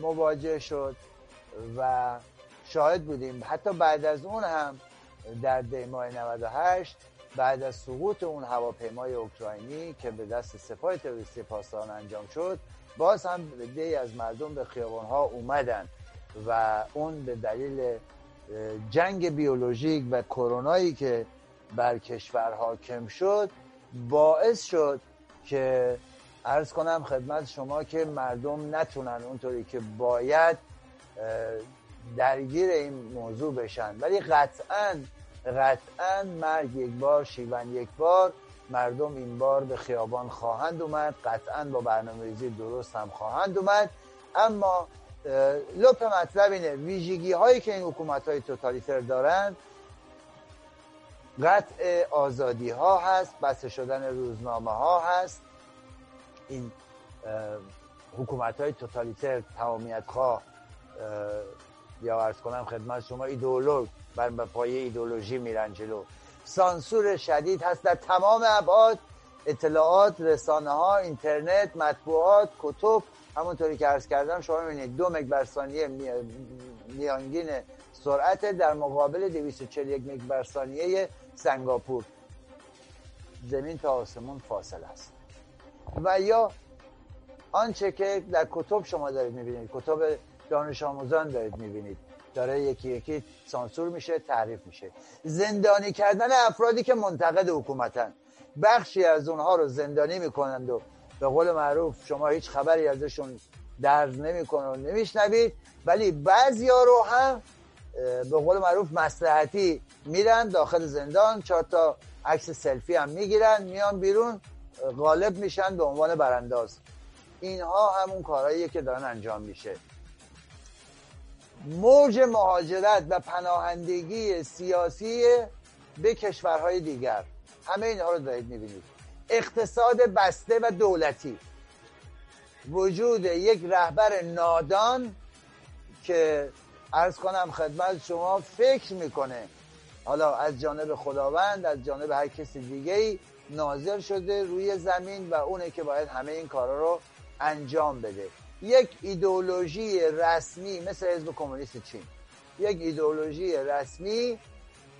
مواجه شد و شاهد بودیم. حتی بعد از اون هم در دیماه 98 بعد از سقوط اون هواپیمای اوکراینی که به دست سپاه تروریستی پاسداران انجام شد باز هم دی از مردم به خیابان ها اومدن و اون به دلیل جنگ بیولوژیک و کرونایی که بر کشور حاکم شد باعث شد که عرض کنم خدمت شما که مردم نتونن اونطوری که باید درگیر این موضوع بشن. ولی قطعا قطعا مرگ یک بار شیون یک بار مردم این بار به خیابان خواهند اومد. قطعا با برنامه درست هم خواهند اومد. اما لپ مطلب اینه ویژگی هایی که این حکومت های توتالیتر دارند قطع آزادی ها هست بسته شدن روزنامه ها هست. این حکومت های توتالیتر تمامیت خواه یا ارز کنم خدمت شما ایدولوگ بر پای ایدولوژی میرن جلو. سانسور شدید هست در تمام ابعاد اطلاعات رسانه ها اینترنت مطبوعات کتب. همونطوری که عرض کردم شما می‌بینید دو مگ بر ثانیه میانگین سرعت در مقابل 241 مگ بر ثانیه سنگاپور. زمین تا آسمون فاصل است. و یا آنچه که در کتب شما دارید می‌بینید. کتب دانش آموزان دارید می‌بینید. داره یکی یکی سانسور میشه تعریف میشه. زندانی کردن افرادی که منتقد حکومتن. بخشی از اونها رو زندانی می‌کنند و به قول معروف شما هیچ خبری ازشون درز نمی‌کنه و نمیشنوید ولی بعضی ها رو هم به قول معروف مسلحتی میرن داخل زندان چهار تا عکس سلفی هم می‌گیرن میان بیرون غالب میشن به عنوان برانداز. اینها همون کارهاییه که دارن انجام میشه. موج مهاجرت و پناهندگی سیاسی به کشورهای دیگر. همه اینها رو دارید می‌بینید. اقتصاد بسته و دولتی. وجود یک رهبر نادان که ارز کنم خدمت شما فکر می‌کنه. حالا از جانب خداوند از جانب هر کسی دیگه ای ناظر شده روی زمین و اونه که باید همه این کارا رو انجام بده. یک ایدئولوژی رسمی مثل حزب کمونیست چین یک ایدئولوژی رسمی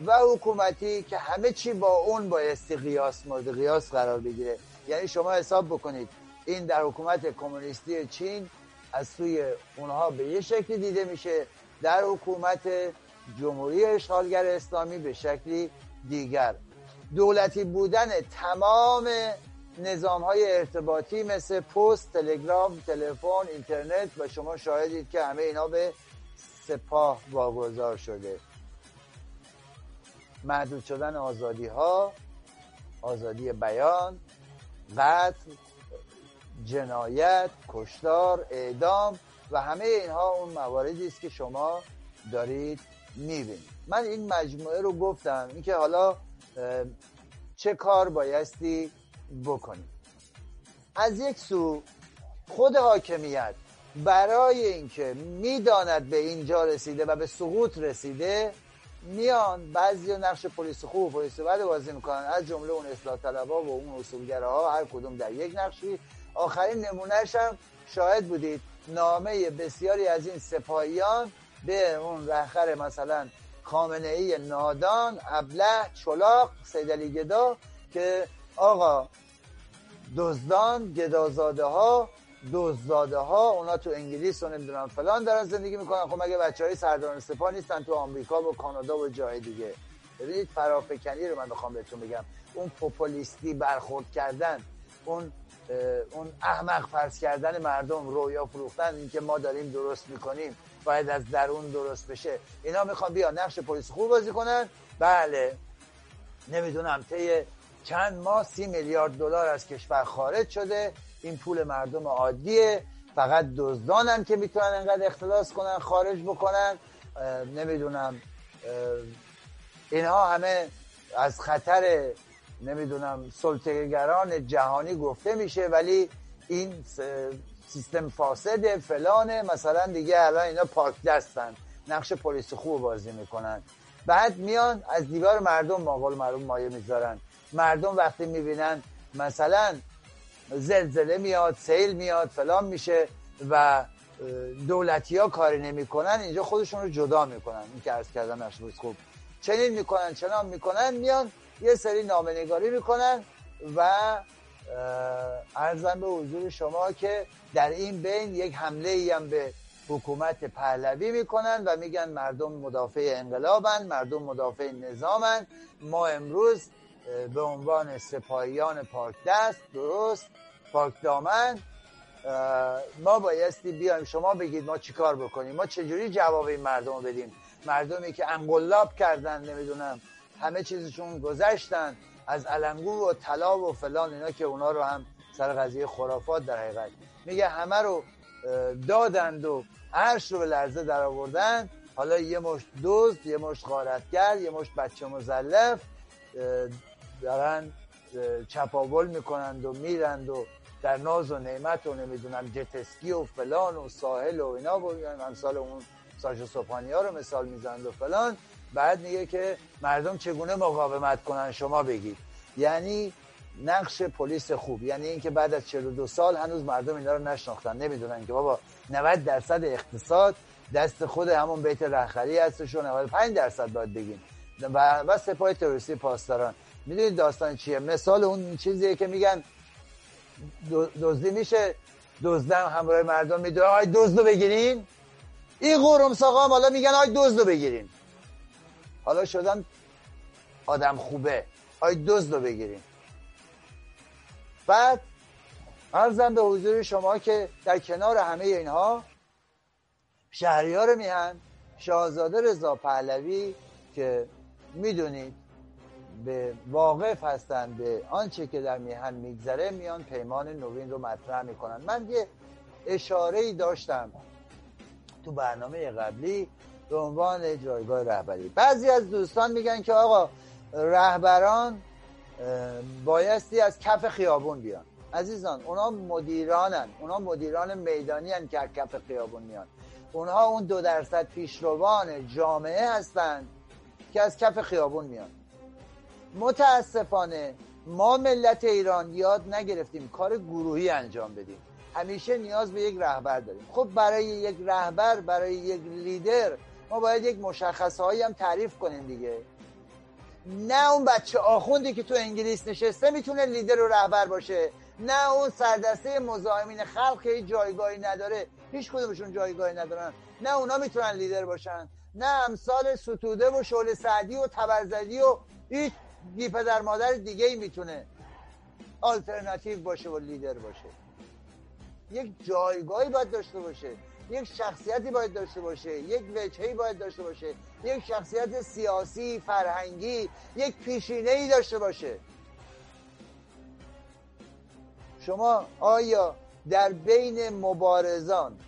و حکومتی که همه چی با اون بایستی قیاس مورد قیاس قرار بگیره. یعنی شما حساب بکنید این در حکومت کمونیستی چین از سوی اونها به یه شکلی دیده میشه در حکومت جمهوری اشغالگر اسلامی به شکلی دیگر. دولتی بودن تمام نظام های ارتباطی مثل پست، تلگرام، تلفن، اینترنت و شما شاهدید که همه اینا به سپاه واگذار شده. محدود شدن آزادی ها آزادی بیان قتل جنایت کشتار اعدام و همه اینها اون مواردی است که شما دارید می‌بینید. من این مجموعه رو گفتم اینکه حالا چه کار بایستی بکنید از یک سو خود حاکمیت برای اینکه می‌داند به اینجا رسیده و به سقوط رسیده میان بعضی نقش پلیس خوب و پلیس بد بازی می‌کنن. از جمله اون اصلاح طلبا و اون اصولگراها هر کدوم در یک نقشی. آخرین نمونهش هم شاهد بودید نامه بسیاری از این سپاهیان به اون رهخر مثلا خامنه ای نادان ابله چلاق سیدلی گدا که آقا دزدان گدازاده ها دزداده ها اونا تو انگلیس و نمی‌دونم فلان دارن زندگی می‌کنن. خب مگه بچه های سرداران سپاه نیستن تو آمریکا و کانادا و جای دیگه؟ ببینید فرافکنی رو من بخوام بهتون بگم. اون پوپولیستی برخورد کردن اون اون احمق فرض کردن مردم رویا فروختن اینکه ما داریم درست می‌کنیم باید از درون درست بشه. اینا می‌خوان بیا نقش پلیس خوب بازی کنن. بله. نمی‌دونم طی چند ماه سی میلیارد دلار از کشور خارج شده. این پول مردم عادیه. فقط دزدانن که می‌تونن انقدر اختلاس کنن خارج بکنن. نمی‌دونم. اینها همه از خطر نمی‌دونم سلطگران جهانی گفته میشه. ولی این سیستم فاسده فلانه. مثلا دیگه الان اینا پاک دستن. نقش پلیس خوب بازی می‌کنن. بعد میان از دیوار مردم ماقل مردم مایه می‌ذارن. مردم وقتی می‌بینن مثلا زلزله میاد سیل میاد فلان میشه و دولتی ها کاری نمی‌کنن اینجا خودشون رو جدا می‌کنن. این که عرض کردم نقش خوب. چنین می‌کنن چنان می‌کنن میان یه سری نامنگاری می‌کنن و ارزم به حضور شما که در این بین یک حمله ای هم به حکومت پهلوی می‌کنن و میگن مردم مدافع انقلابن مردم مدافع نظامن. ما امروز به عنوان سپاهیان پاک دست درست؟ پاک دامن ما بایستی بیایم. شما بگید ما چیکار بکنیم؟ ما چجوری جواب این مردم رو بدیم؟ مردمی که انقلاب کردن نمی‌دونم همه چیزشون گذشتن از علمگو و طلا و فلان اینا که اونا رو هم سر قضیه خرافات در حقیقت. میگه همه رو دادند و عرش رو به لرزه در آوردن حالا یه مشت دزد یه مشت غارتگر یه مشت بچه مزلف. دارن چپاول می‌کنند و میرند و در ناز و نعمت و نمی‌دونم جتسکی و فلان و ساحل و اینا و امثال اون ساج صبحانی ها رو مثال می‌زنند و فلان. بعد میگه که مردم چگونه مقاومت کنن شما بگید. یعنی نقش پلیس خوب. یعنی اینکه بعد از 42 سال هنوز مردم اینا رو نشناختن. نمی‌دونن که بابا 90 درصد اقتصاد دست خود همون بیت رهخری هستش و 95 درصد باید بگیم. و, و سپاه تروریستی پاسداران. می‌دونید داستان چیه؟ مثال اون چیزیه که میگن دزدی میشه دزدم همراه مردم می‌دونه آی دزدو بگیرین. این قرم ساقام حالا میگن آی دزدو بگیرین. حالا شدن آدم خوبه. آی دزدو بگیرین. بعد ارزم به حضور شما که در کنار همه اینها شهریار میهن شاهزاده رضا پهلوی که می‌دونید به واقف هستند به آنچه که در میهن میگذره میان پیمان نوین رو مطرح می‌کنن. من یه اشاره ای داشتم تو برنامه قبلی به عنوان جایگاه رهبری. بعضی از دوستان میگن که آقا رهبران بایستی از کف خیابون بیان. عزیزان اونا مدیرانن اونا مدیران میدانی هن که از کف خیابون میان. اونها اون دو درصد پیشروان جامعه هستند که از کف خیابون میان. متاسفانه ما ملت ایران یاد نگرفتیم کار گروهی انجام بدیم. همیشه نیاز به یک رهبر داریم. خب برای یک رهبر برای یک لیدر ما باید یک مشخصه هایی هم تعریف کنیم دیگه. نه اون بچه آخوندی که تو انگلیس نشسته می‌تونه لیدر و رهبر باشه. نه اون سردسته مزاحمین خلق که جایگاهی نداره. هیچ کدومشون جایگاهی ندارن. نه اونا می‌تونن لیدر باشن. نه امثال ستوده و شعله سعدی و تبرزدی و هیچ بی پدر مادر دیگه ای می‌تونه آلترناتیو باشه و لیدر باشه. یک جایگاهی باید داشته باشه یک شخصیتی باید داشته باشه یک وجهی باید داشته باشه یک شخصیت سیاسی فرهنگی یک پیشینه ای داشته باشه. شما آیا در بین مبارزان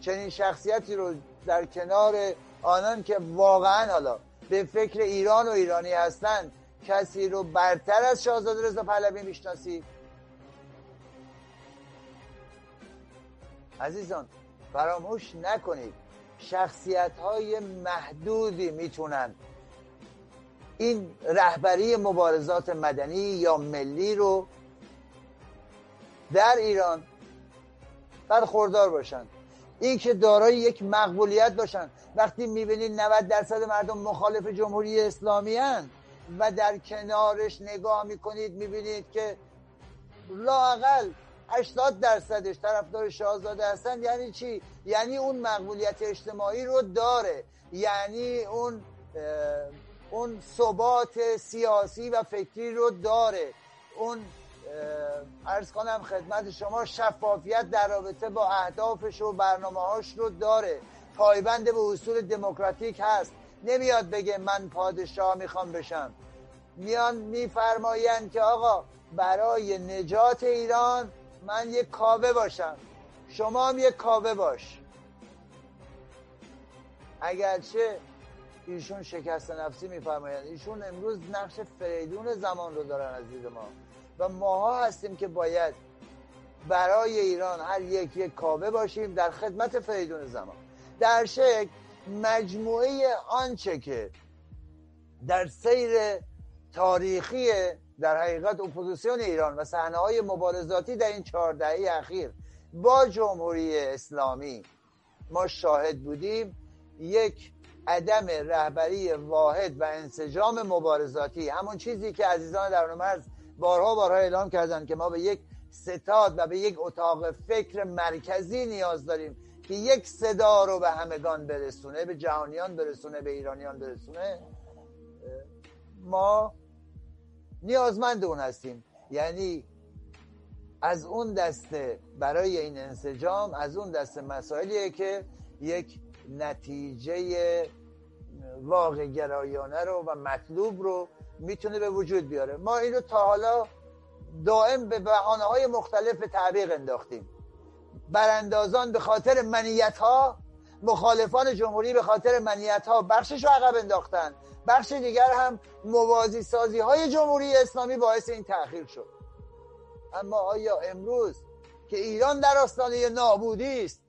چنین شخصیتی رو در کنار آنان که واقعا حالا به فکر ایران و ایرانی هستند کسی رو برتر از شاهزاده رضا پهلوی می‌شناسید عزیزان فراموش نکنید. شخصیت های محدودی می‌تونن. این رهبری مبارزات مدنی یا ملی رو در ایران برخوردار باشن. این که دارای یک مقبولیت باشن. وقتی می‌بینید 90 درصد مردم مخالف جمهوری اسلامی هن. و در کنارش نگاه می‌کنید می‌بینید که لاقل 80 درصدش طرفدار شاهزاده هستن. یعنی چی؟ یعنی اون مقبولیت اجتماعی رو داره. یعنی اون اون ثبات سیاسی و فکری رو داره. اون ارز کنم خدمت شما شفافیت در رابطه با اهدافش و برنامه هاش رو داره. پایبند به اصول دموکراتیک هست. نمیاد بگه من پادشاه می‌خوام بشم. میان میفرمایند که آقا برای نجات ایران من یک کاوه باشم. شما هم یک کاوه باش. اگرچه ایشون شکست نفسی میفرمایند. ایشون امروز نقش فریدون زمان رو دارن دید ما. و ماها هستیم که باید برای ایران هر یک یک کاوه باشیم در خدمت فریدون زمان. در شکل مجموعه آنچه که در سیر تاریخی در حقیقت اپوزیسیون ایران و صحنه های مبارزاتی در این چهار اخیر با جمهوری اسلامی ما شاهد بودیم یک عدم رهبری واحد و انسجام مبارزاتی. همون چیزی که عزیزان در مرز بارها بارها اعلام کردن که ما به یک ستاد و به یک اتاق فکر مرکزی نیاز داریم. که یک صدا رو به همگان برسونه به جهانیان برسونه به ایرانیان برسونه ما نیازمند اون هستیم. یعنی از اون دسته برای این انسجام از اون دسته مسائلیه که یک نتیجه واقع گرایانه رو و مطلوب رو می‌تونه به وجود بیاره. ما این رو تا حالا دائم به بحانه های مختلف تعبیق انداختیم. براندازان به خاطر منیت ها مخالفان جمهوری به خاطر منیت ها بخشش رو عقب انداختن. بخش دیگر هم موازی سازی های جمهوری اسلامی باعث این تأخیر شد. اما آیا امروز که ایران در آستانه نابودی است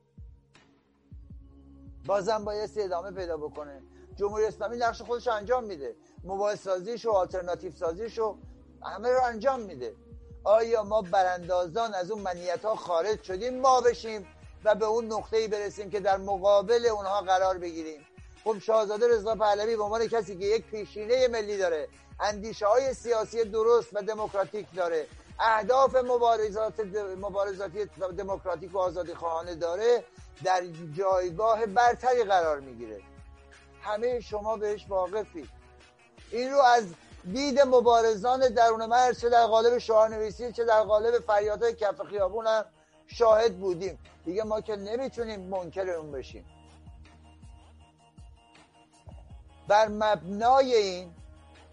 بازم باید ادامه پیدا بکنه. جمهوری اسلامی نقش خودش انجام میده. موبایل سازیش و آلترناتیو سازیش و همه رو انجام میده. آیا ما براندازان از اون منیت ها خارج شدیم؟ ما بشیم و به اون نقطه ای برسیم که در مقابل اونها قرار بگیریم. خب شاهزاده رضا پهلوی به عنوان کسی که یک پیشینه ملی داره اندیشه های سیاسی درست و دموکراتیک داره اهداف مبارزات مبارزاتی دموکراتیک و آزادی خواهانه داره در جایگاه برتری قرار می‌گیره. همه شما بهش واقفید. این رو از دید مبارزان درون مرز چه در قالب شعارنویسی چه در قالب فریادهای کف خیابون هم شاهد بودیم. دیگه ما که نمی‌تونیم منکر اون بشیم. بر مبنای این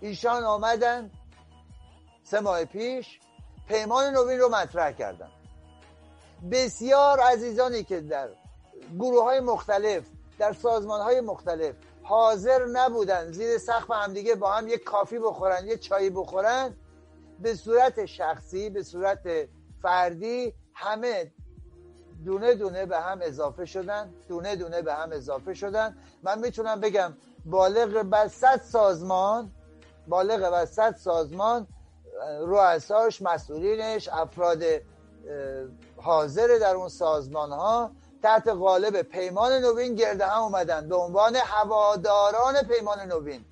ایشان آمدن سه ماه پیش پیمان نوین رو مطرح کردن. بسیار عزیزانی که در گروه های مختلف در سازمان های مختلف حاضر نبودن. زیر سقف همدیگه با هم یک کافی بخورن یه چایی بخورن. به صورت شخصی به صورت فردی همه دونه دونه به هم اضافه شدن دونه دونه به هم اضافه شدن. من می‌تونم بگم بالغ بر صد سازمان بالغ بر صد سازمان رؤساش مسئولینش افراد حاضر در اون سازمان ها تحت قالب پیمان نوین گرده هم اومدن. به عنوان هواداران پیمان نوین.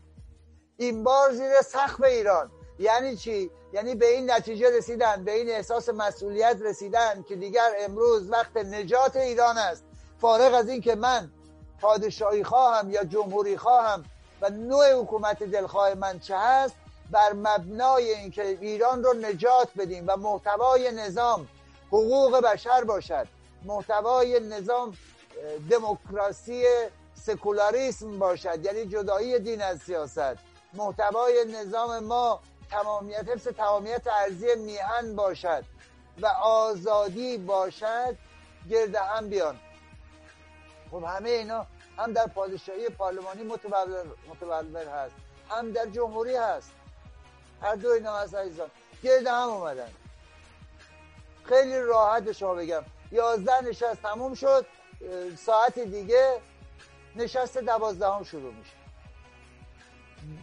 این بار زیر سقف ایران. یعنی چی؟ یعنی به این نتیجه رسیدن به این احساس مسئولیت رسیدن که دیگر امروز وقت نجات ایران است. فارغ از این که من پادشاهی خواهم یا جمهوری خواهم و نوع حکومت دلخواه من چه هست بر مبنای اینکه ایران رو نجات بدیم و محتوای نظام حقوق بشر باشد. محتوای نظام دموکراسی سکولاریسم باشد یعنی جدایی دین از سیاست. محتوای نظام ما تمامیت حفظ تمامیت ارزی میهن باشد و آزادی باشد. گرد هم بیان. خب همه اینا هم در پادشاهی پارلمانی متولر هست هم در جمهوری هست. هر دو اینا هست عزیزان. گرد هم اومدن. خیلی راحت به شما بگم. یازده نشست تموم شد. ساعت دیگه نشست دوازدهم شروع میشه.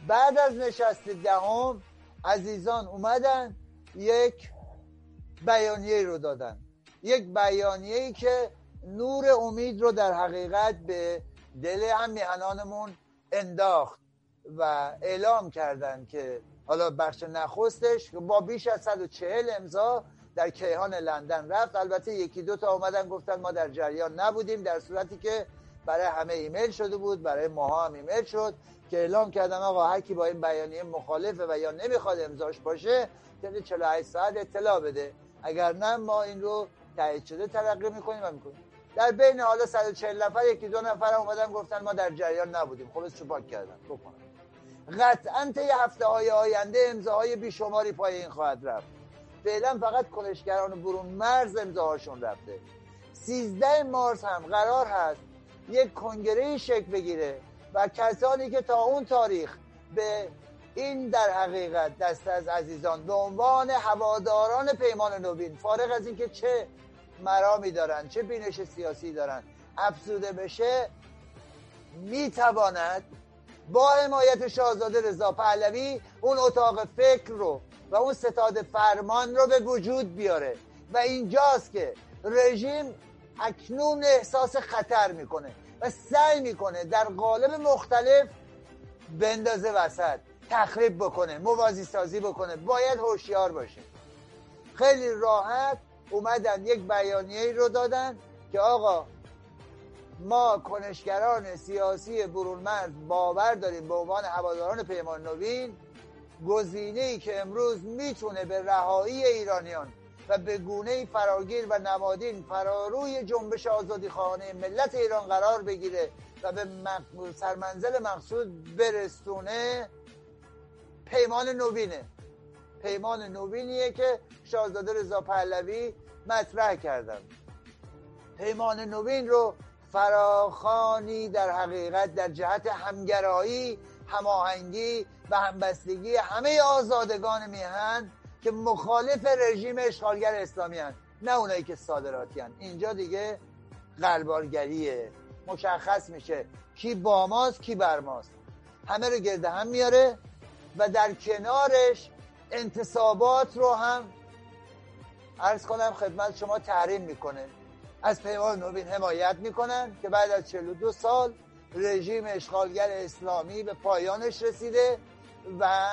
بعد از نشست دهم عزیزان اومدن یک بیانیه رو دادن. یک بیانیه ای که نور امید رو در حقیقت به دل هم میهنانمون انداخت و اعلام کردن که حالا بخش نخستش با بیش از 140 امضا در کیهان لندن رفت. البته یکی دو تا اومدن گفتن ما در جریان نبودیم در صورتی که برای همه ایمیل شده بود برای ماها هم ایمیل شد که اعلام کردن آقا هر کی با این بیانیه مخالفه و یا نمی‌خواد امضاش باشه طی 48 ساعت اطلاع بده. اگر نه ما این رو تایید شده تلقی می‌کنیم و می‌کنیم. در بین حالا 140 نفر یکی دو نفر اومدن گفتن ما در جریان نبودیم. خب چه پاک کردن. بکنن قطعا طی هفته های آینده امضاهای بیشماری پای این خواهد رفت. فعلا فقط کنشگران برون مرز امضاهاشون رفته. 13 مارس هم قرار هست یک کنگره شکل بگیره و کسانی که تا اون تاریخ به این در حقیقت دست از عزیزان به عنوان هواداران پیمان نوین فارغ از اینکه چه مرامی دارن چه بینش سیاسی دارن افزوده بشه می‌تواند با حمایت شاهزاده رضا پهلوی اون اتاق فکر رو و اون ستاد فرمان رو به وجود بیاره. و اینجاست که رژیم اکنون احساس خطر می‌کنه و سعی می‌کنه در قالب مختلف بندازه وسط تخریب بکنه موازی سازی بکنه باید هوشیار باشه. خیلی راحت اومدن یک بیانیه رو دادن که آقا ما کنشگران سیاسی برون مرز باور داریم به عنوان هواداران پیمان نوین گزینه ای که امروز می‌تونه به رهایی ایرانیان و به گونه فراگیر و نمادین فراروی جنبش آزادی خانه ملت ایران قرار بگیره و به سرمنزل مقصود برسونه پیمان نوینه. پیمان نوینیه که شاهزاده رضا پهلوی مطرح کردن. پیمان نوین رو فراخانی در حقیقت در جهت همگرایی هماهنگی و همبستگی همه آزادگان میهن که مخالف رژیم اشغالگر اسلامی هن. نه اونایی که صادراتی هن. اینجا دیگه قلبارگریه مشخص میشه کی با ماست کی بر ماست همه رو گرده هم میاره و در کنارش انتصابات رو هم عرض کنم خدمت شما تحریم می‌کنه از پیمان نوین حمایت می‌کنن که بعد از 42 سال رژیم اشغالگر اسلامی به پایانش رسیده و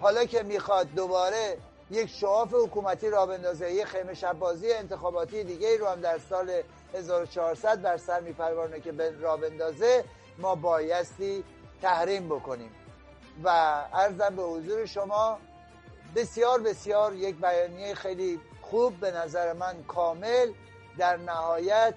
حالا که می‌خواد دوباره یک شعاف حکومتی را بندازه یه خیمه شبازی انتخاباتی دیگه رو هم در سال 1400 بر سر میپرورونه که را بندازه ما بایستی تحریم بکنیم. و ارزم به حضور شما بسیار بسیار یک بیانیه خیلی خوب به نظر من کامل در نهایت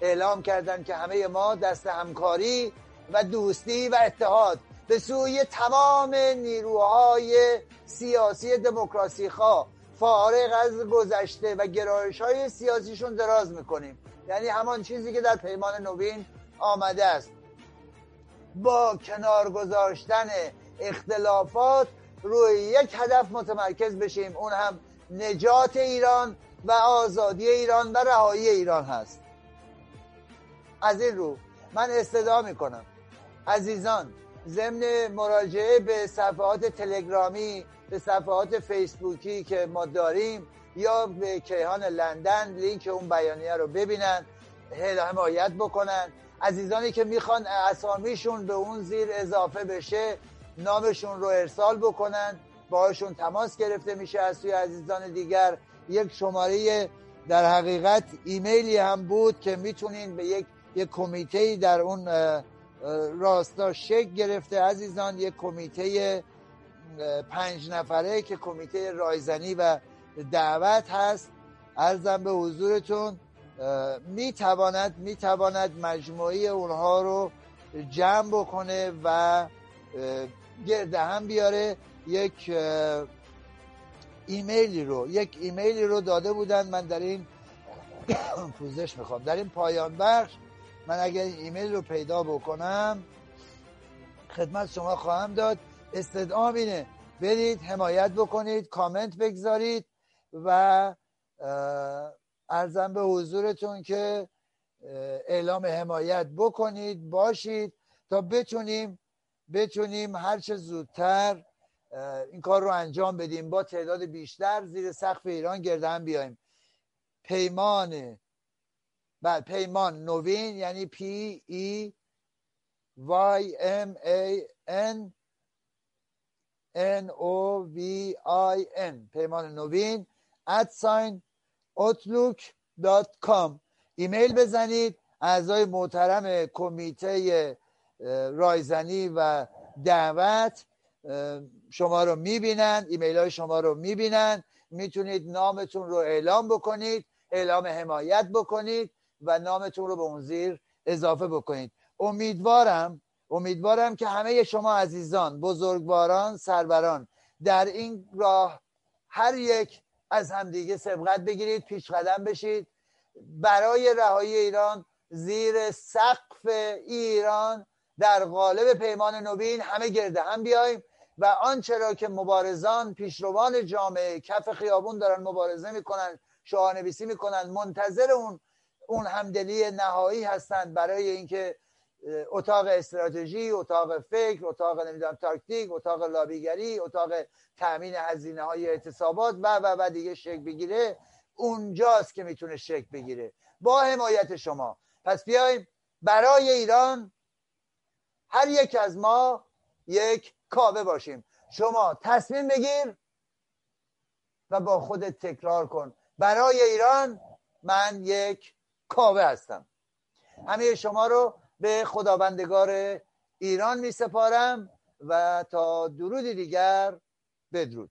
اعلام کردن که همه ما دست همکاری و دوستی و اتحاد به سوی تمام نیروهای سیاسی دموکراسی خواه فارغ از گذشته و گرایش های سیاسیشون دراز می‌کنیم. یعنی همان چیزی که در پیمان نوین آمده است. با کنار گذاشتن اختلافات روی یک هدف متمرکز بشیم. اون هم نجات ایران و آزادی ایران و رهایی ایران هست. از این رو من استدا می‌کنم. عزیزان ضمن مراجعه به صفحات تلگرامی به صفحات فیسبوکی که ما داریم یا به کیهان لندن لینک اون بیانیه رو ببینن حمایت بکنن. عزیزانی که می‌خوان اسامیشون به اون زیر اضافه بشه نامشون رو ارسال بکنن. باهاشون تماس گرفته میشه از سوی عزیزان دیگر. یک شماره در حقیقت ایمیلی هم بود که می‌تونین به یک یک کمیته در اون راستا شک گرفته عزیزان یک کمیته پنج نفره که کمیته رایزنی و دعوت هست. ارزم به حضورتون می‌تواند می‌تواند مجموعی اونها رو جمع بکنه و گرده هم بیاره. یک ایمیلی رو یک ایمیلی رو داده بودن. من در این پوزش می‌خوام. در این پایان بخش من اگر ایمیل رو پیدا بکنم خدمت شما خواهم داد. استدعام اینه. برید حمایت بکنید کامنت بگذارید و ارزم به حضورتون که اعلام حمایت بکنید باشید تا بتونیم بتونیم هرچه زودتر این کار رو انجام بدیم. با تعداد بیشتر زیر سقف ایران گرد هم بیایم. پیمان بعد پیمان نوین یعنی P A Y M A N N O V I N. پیمان نوین at sign dot com. ایمیل بزنید اعضای محترم کمیته رایزنی و دعوت شما رو می‌بینن ایمیل های شما رو می‌بینن. می‌تونید نامتون رو اعلام بکنید اعلام حمایت بکنید. و نامتون رو به اون زیر اضافه بکنید. امیدوارم امیدوارم که همه شما عزیزان بزرگواران سروران در این راه هر یک از همدیگه سبقت بگیرید پیش قدم بشید. برای رهایی ایران زیر سقف ایران در قالب پیمان نوین همه گرده هم بیایم و آنچه را که مبارزان پیشروان جامعه کف خیابون دارن مبارزه می‌کنن شعارنویسی می‌کنن منتظر اون اون همدلی نهایی هستند برای اینکه اتاق استراتژی اتاق فکر اتاق نمی‌دونم تاکتیک اتاق لابیگری اتاق تامین هزینه های اعتصابات و و و دیگه شکل بگیره. اونجاست که می‌تونه شکل بگیره. با حمایت شما. پس بیایم برای ایران هر یک از ما یک کاوه باشیم. شما تصمیم بگیر و با خودت تکرار کن. برای ایران من یک کاوه هستم. همه شما رو به خداوندگار ایران می سپارم و تا درود دیگر بدرود.